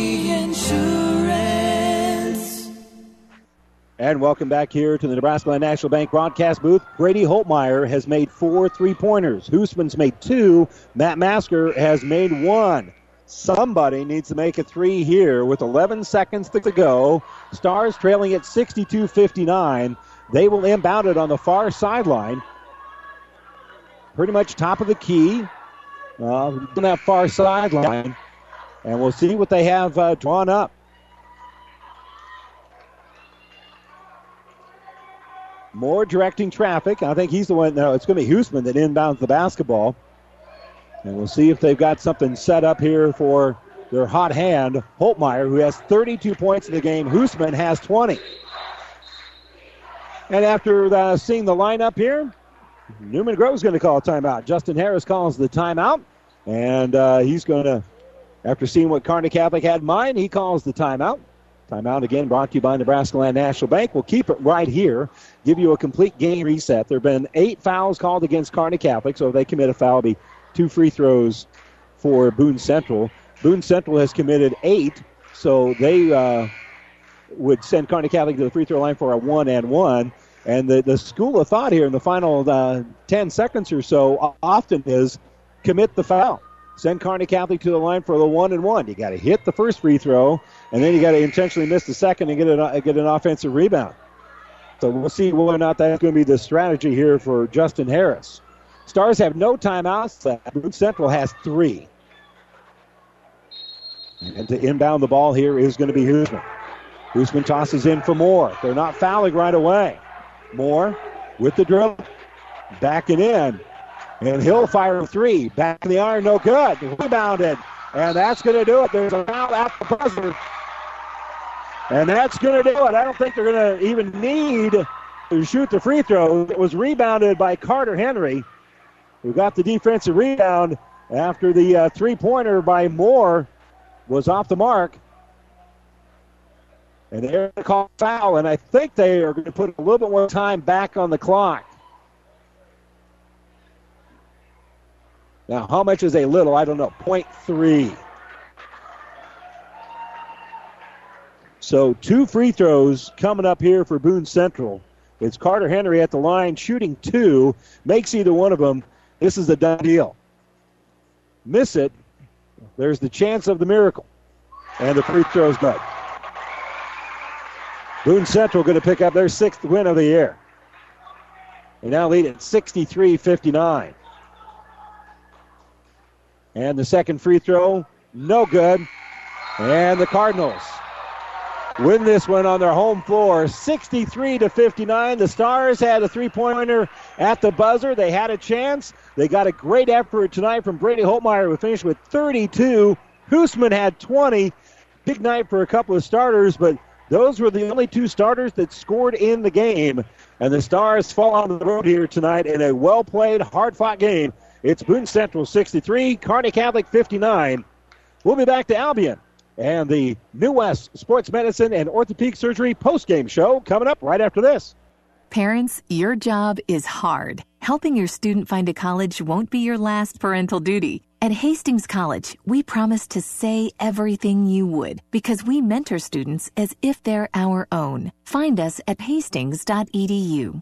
B: And welcome back here to the Nebraska Land National Bank broadcast booth. Brady Holtmeyer has made four three pointers. Hoosman's made two. Matt Masker has made one. Somebody needs to make a three here with 11 seconds to go. Stars trailing at 62 59. They will inbound it on the far sideline. Pretty much top of the key. Uh, on that far sideline. And we'll see what they have uh, drawn up. Moore directing traffic. I think he's the one. No, it's going to be Hoosman that inbounds the basketball. And we'll see if they've got something set up here for their hot hand, Holtmeyer, who has 32 points in the game. Hoosman has 20. And after uh, seeing the lineup here, Newman Grove's going to call a timeout. Justin Harris calls the timeout. And uh, he's going to, after seeing what Kearney Catholic had in mind, he calls the timeout. Timeout again brought to you by Nebraska Land National Bank. We'll keep it right here, give you a complete game reset. There have been eight fouls called against Kearney Catholic, so if they commit a foul, be two free throws for Boone Central. Boone Central has committed eight, so they uh, would send Kearney Catholic to the free throw line for a one and one. And the, the school of thought here in the final uh, 10 seconds or so often is commit the foul. Send Kearney Catholic to the line for the one and one. You got to hit the first free throw, and then you got to intentionally miss the second and get an, uh, get an offensive rebound. So we'll see whether or not that's going to be the strategy here for Justin Harris. Stars have no timeouts. Boone Central has three. And to inbound the ball here is going to be Hoosman. Hoosman tosses in for Moore. They're not fouling right away. Moore with the drill, backing in. And he'll fire three. Back in the iron, no good. Rebounded. And that's going to do it. There's a foul at the buzzer. And that's going to do it. I don't think they're going to even need to shoot the free throw. It was rebounded by Carter Henry, who got the defensive rebound after the uh, three pointer by Moore was off the mark. And they're going to call foul, and I think they are going to put a little bit more time back on the clock. Now, how much is a little? I don't know. Point three. So, two free throws coming up here for Boone Central. It's Carter Henry at the line shooting two, makes either one of them. This is a done deal. Miss it, there's the chance of the miracle. And the free throw's good. Boone Central going to pick up their sixth win of the year. They now lead at 63 59. And the second free throw, no good. And the Cardinals win this one on their home floor, 63 to 59. The Stars had a three-pointer at the buzzer. They had a chance. They got a great effort tonight from Brady Holtmeyer, who finished with 32. Hoosman had 20. Big night for a couple of starters, but those were the only two starters that scored in the game. And the Stars fall on the road here tonight in a well-played, hard-fought game. It's Boone Central 63, Kearney Catholic 59. We'll be back to Albion and the New West Sports Medicine and Orthopedic Surgery post-game show coming up right after this.
K: Parents, your job is hard. Helping your student find a college won't be your last parental duty. At Hastings College, we promise to say everything you would because we mentor students as if they're our own. Find us at hastings.edu.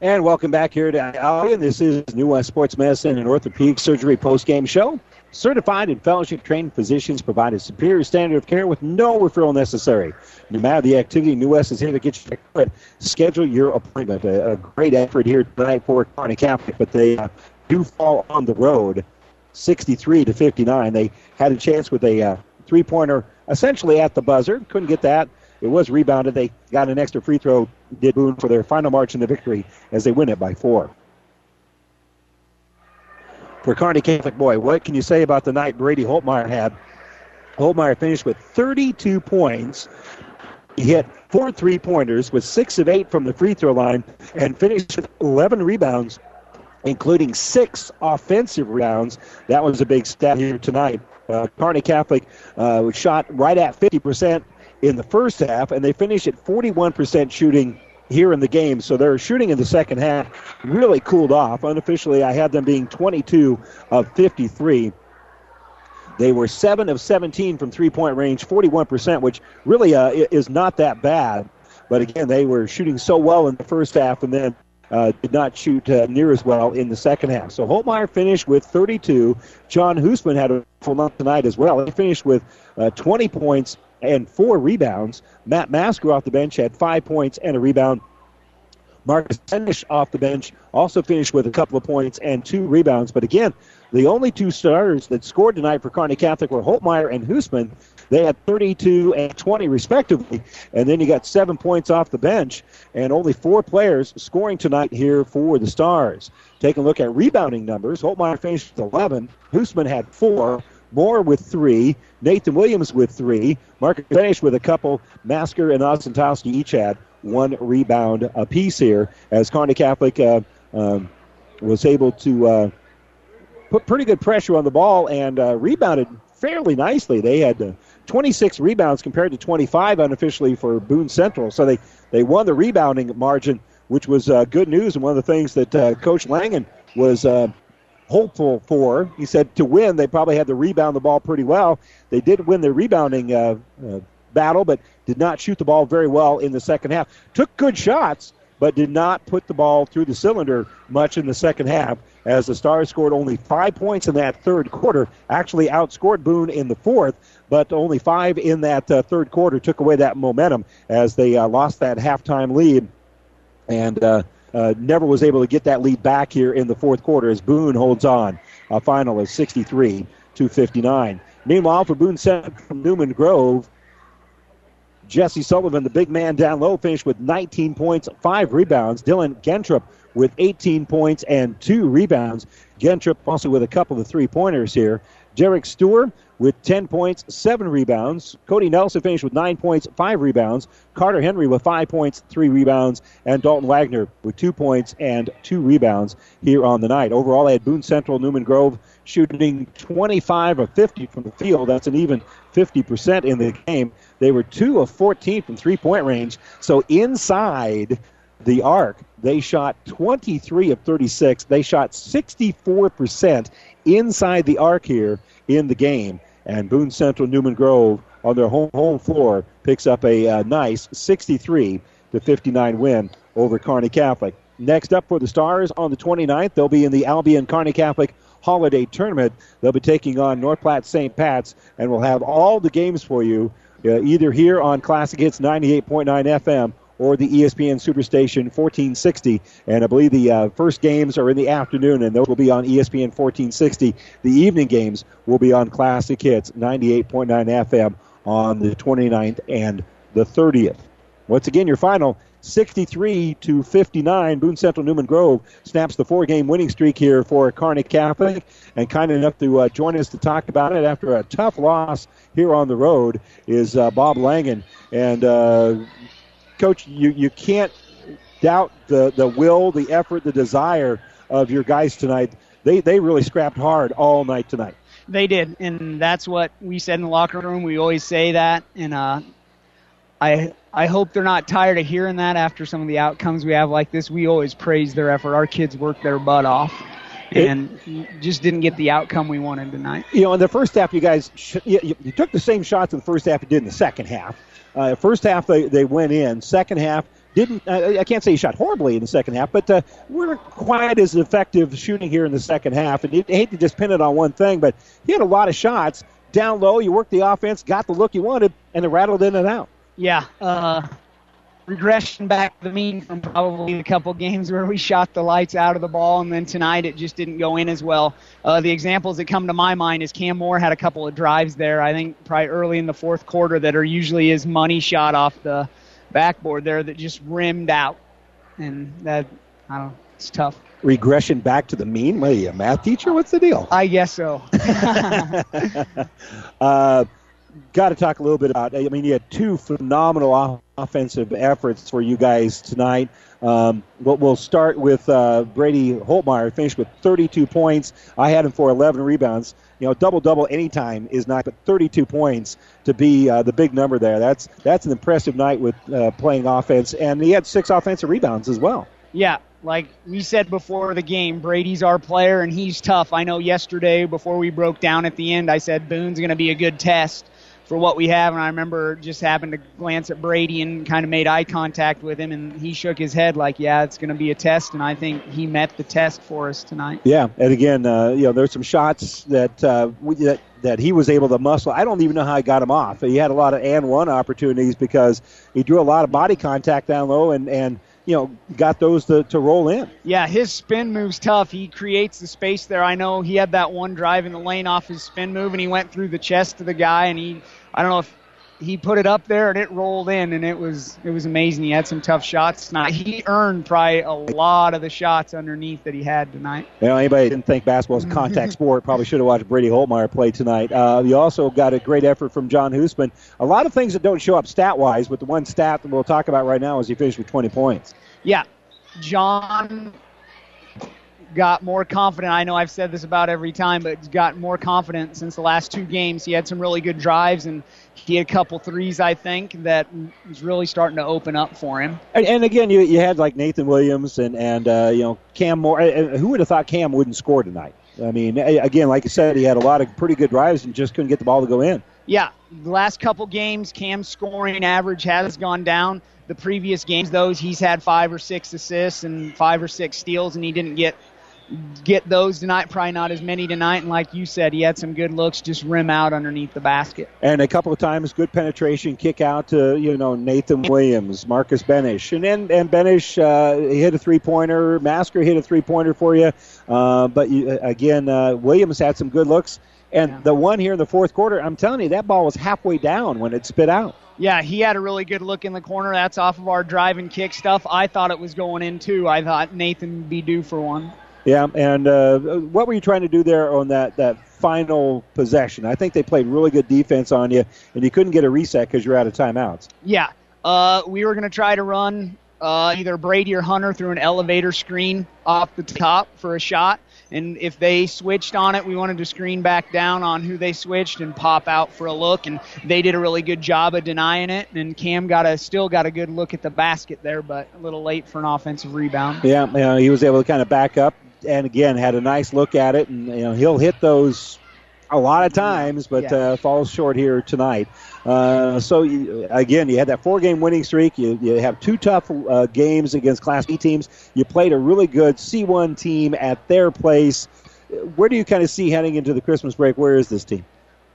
B: And welcome back here to Albion. This is New West Sports Medicine and Orthopedic Surgery post-game show. Certified and fellowship trained physicians provide a superior standard of care with no referral necessary. No matter the activity, New West is here to get you to schedule your appointment. A, a, great effort here tonight for Kearney Catholic, but they uh, do fall on the road 63 to 59. They had a chance with a uh, three pointer essentially at the buzzer. Couldn't get that. It was rebounded. They got an extra free throw, did Boone, for their final march in the victory as they win it by four. For Kearney Catholic boy, what can you say about the night Brady Holtmeyer had? Holtmeyer finished with 32 points. He hit four three pointers with six of eight from the free throw line and finished with 11 rebounds, including six offensive rebounds. That was a big stat here tonight. Uh, Kearney Catholic uh, shot right at 50% in the first half, and they finished at 41% shooting here in the game. So their shooting in the second half really cooled off. Unofficially, I had them being 22 of 53. They were 7 of 17 from three point range, 41%, which really uh, is not that bad. But again, they were shooting so well in the first half and then uh, did not shoot uh, near as well in the second half. So Holtmeyer finished with 32. John Hoosman had a full month tonight as well. He finished with uh, 20 points and four rebounds. Matt Masker off the bench had five points and a rebound. Marcus Ennish off the bench also finished with a couple of points and two rebounds. But again, the only two starters that scored tonight for Kearney Catholic were Holtmeyer and Hoosman. They had 32 and 20 respectively. And then you got seven points off the bench and only four players scoring tonight here for the Stars. Taking a look at rebounding numbers, Holtmeyer finished with 11. Hoosman had four. Moore with three. Nathan Williams with three. Mark finished with a couple. Masker and Osentowski each had one rebound apiece here as Kearney Catholic uh, um, was able to uh, put pretty good pressure on the ball and uh, rebounded fairly nicely. They had uh, 26 rebounds compared to 25 unofficially for Boone Central. So they, they won the rebounding margin, which was uh, good news and one of the things that uh, Coach Langen was hopeful for. He said to win, they probably had to rebound the ball pretty well. They did win the rebounding uh, uh, battle, but did not shoot the ball very well in the second half. Took good shots, but did not put the ball through the cylinder much in the second half as the Stars scored only five points in that third quarter. Actually outscored Boone in the fourth, but only five in that uh, third quarter took away that momentum as they uh, lost that halftime lead and uh, never was able to get that lead back here in the fourth quarter as Boone holds on. A final of 63 to 59. Meanwhile, for Boone Central from Newman Grove, Jesse Sullivan, the big man down low, finished with 19 points, five rebounds. Dylan Gentrup with 18 points and two rebounds. Gentrup also with a couple of three pointers here. Derek Stewart with 10 points, 7 rebounds. Cody Nelson finished with 9 points, 5 rebounds. Carter Henry with 5 points, 3 rebounds. And Dalton Wagner with 2 points and 2 rebounds here on the night. Overall, they had Boone Central, Newman Grove shooting 25 of 50 from the field. That's an even 50% in the game. They were 2 of 14 from three point range. So inside the arc, they shot 23 of 36. They shot 64% inside the arc here in the game. And Boone Central Newman Grove on their home, home floor picks up a uh, nice 63 to 59 win over Kearney Catholic. Next up for the Stars on the 29th, they'll be in the Albion Kearney Catholic Holiday Tournament. They'll be taking on North Platte St. Pat's, and we'll have all the games for you uh, either here on Classic Hits 98.9 FM or the ESPN Superstation 1460. And I believe the uh, first games are in the afternoon, and those will be on ESPN 1460. The evening games will be on Classic Hits 98.9 FM on the 29th and the 30th. Once again, your final 63 to 59. Boone Central Newman Grove snaps the four game winning streak here for Kearney Catholic. And kind enough to uh, join us to talk about it after a tough loss here on the road is uh, Bob Langen. And uh, coach, you, you can't doubt the, the will, the effort, the desire of your guys tonight. They, they really scrapped hard all night tonight.
L: They did, and that's what we said in the locker room. We always say that, and uh, I I hope they're not tired of hearing that after some of the outcomes we have like this. We always praise their effort. Our kids work their butt off, and just didn't get the outcome we wanted tonight.
B: You know, in the first half, you guys sh- you, you, you took the same shots in the first half you did in the second half. Uh, first half they, they went in. Second half didn't. Uh, I can't say you shot horribly in the second half, but uh, weren't quite as effective shooting here in the second half. And you hate to just pin it on one thing, but he had a lot of shots down low. You worked the offense, got the look you wanted, and it rattled in and out.
L: Yeah, uh, regression back to the mean from probably a couple games where we shot the lights out of the ball, and then tonight it just didn't go in as well. Uh, the examples that come to my mind is Cam Moore had a couple of drives there, I think probably early in the fourth quarter that are usually his money shot off the backboard there that just rimmed out, and that I don't know, it's tough.
B: Regression back to the mean? What are you, a math teacher? What's the deal?
L: I guess so.
B: uh, got to talk a little bit about. I mean, you had two phenomenal offensive efforts for you guys tonight. Um, we'll, we'll start with uh, Brady Holtmeyer, finished with 32 points. I had him for 11 rebounds. You know, double double anytime is not, but 32 points to be uh, the big number there. That's that's an impressive night with uh, playing offense, and he had six offensive rebounds as well.
L: Yeah, like we said before the game, Brady's our player and he's tough. I know yesterday before we broke down at the end, I said Boone's going to be a good test for what we have. And I remember just happened to glance at Brady and kind of made eye contact with him, and he shook his head like, "Yeah, it's going to be a test." And I think he met the test for us tonight.
B: Yeah, and again, uh, you know, there's some shots that uh, we, that that he was able to muscle. I don't even know how he got him off. He had a lot of and one opportunities because he drew a lot of body contact down low and and you know, got those to, to roll in.
L: Yeah, his spin move's tough. He creates the space there. I know he had that one drive in the lane off his spin move, and he went through the chest of the guy, and he, I don't know if he put it up there and it rolled in, and it was it was amazing. He had some tough shots tonight. He earned probably a lot of the shots underneath that he had tonight.
B: You know, anybody didn't think basketball was a contact sport probably should have watched Brady Holtmeyer play tonight. Uh, you also got a great effort from John Hoosman. A lot of things that don't show up stat wise, but the one stat that we'll talk about right now is he finished with 20 points.
L: Yeah, John got more confident. I know I've said this about every time, but he's got more confident since the last two games. He had some really good drives and he had a couple threes, I think, that was really starting to open up for him.
B: And, and again, you, you had like Nathan Williams and and uh, you know Cam Moore. Who would have thought Cam wouldn't score tonight? I mean, again, like I said, he had a lot of pretty good drives and just couldn't get the ball to go in.
L: Yeah, the last couple games, Cam's scoring average has gone down. The previous games, those he's had five or six assists and five or six steals, and he didn't get get those tonight. Probably not as many tonight. And like you said, he had some good looks, just rim out underneath the basket.
B: And a couple of times, good penetration, kick out to you know Nathan Williams, Marcus Benish, and then and Benish uh, hit a three pointer. Masker hit a three pointer for you. Uh, but you, again, uh, Williams had some good looks. And yeah. the one here in the fourth quarter, I'm telling you, that ball was halfway down when it spit out.
L: Yeah, he had a really good look in the corner. That's off of our drive and kick stuff. I thought it was going in too. I thought Nathan would be due for one.
B: Yeah, and uh, what were you trying to do there on that, that final possession? I think they played really good defense on you, and you couldn't get a reset because you're out of timeouts.
L: Yeah, uh, we were going to try to run uh, either Brady or Hunter through an elevator screen off the top for a shot. And if they switched on it, we wanted to screen back down on who they switched and pop out for a look. And they did a really good job of denying it. And Cam got a still got a good look at the basket there, but a little late for an offensive rebound.
B: Yeah, you know, he was able to kind of back up and again had a nice look at it. And you know he'll hit those a lot of times, but yeah. uh, falls short here tonight. Uh, so you, again, you had that four-game winning streak. You, you have two tough uh, games against Class B teams. You played a really good C1 team at their place. Where do you kind of see heading into the Christmas break? Where is this team?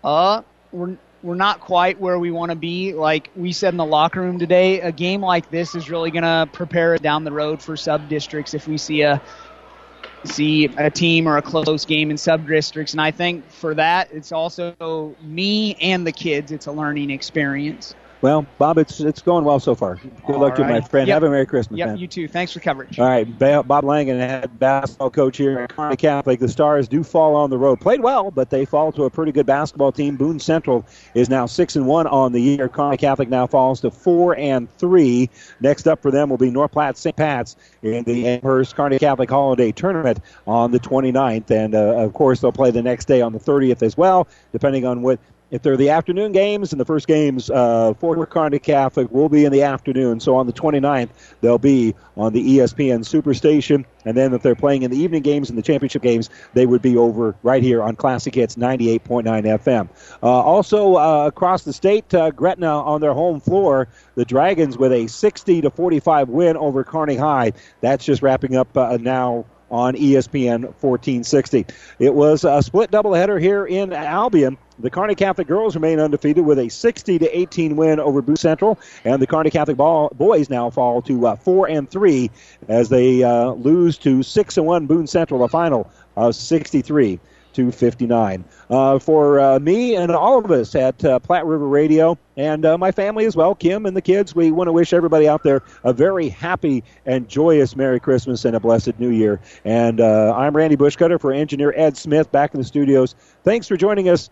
L: Uh, we're we're not quite where we want to be. Like we said in the locker room today, a game like this is really going to prepare down the road for sub districts if we see a see a team or a close game in sub districts. And I think for that, it's also me and the kids. It's a learning experience.
B: Well, Bob, it's it's going well so far. Good All luck right. to you, my friend.
L: Yep.
B: Have a Merry Christmas,
L: yep,
B: man.
L: you too. Thanks for coverage.
B: All right, Bob Langen, head basketball coach here at Kearney Catholic. The Stars do fall on the road. Played well, but they fall to a pretty good basketball team. Boone Central is now six and one on the year. Kearney Catholic now falls to four and three. Next up for them will be North Platte St. Pat's in the Amherst Kearney Catholic Holiday Tournament on the 29th, and uh, of course they'll play the next day on the 30th as well, depending on what if they're the afternoon games, and the first games uh, for Kearney Catholic will be in the afternoon. So on the 29th, they'll be on the ESPN Superstation. And then if they're playing in the evening games and the championship games, they would be over right here on Classic Hits 98.9 FM. Uh, also uh, across the state, uh, Gretna on their home floor, the Dragons with a 60 to 45 win over Kearney High. That's just wrapping up uh, now on ESPN 1460. It was a split doubleheader here in Albion. The Kearney Catholic girls remain undefeated with a 60 to 18 win over Boone Central, and the Kearney Catholic ball, boys now fall to uh, four and three as they uh, lose to six and one Boone Central, the final of 63 to 59. Uh, for uh, me and all of us at uh, Platte River Radio and uh, my family as well, Kim and the kids, we want to wish everybody out there a very happy and joyous Merry Christmas and a blessed New Year. And I'm Randy Bushcutter for engineer Ed Smith back in the studios. Thanks for joining us.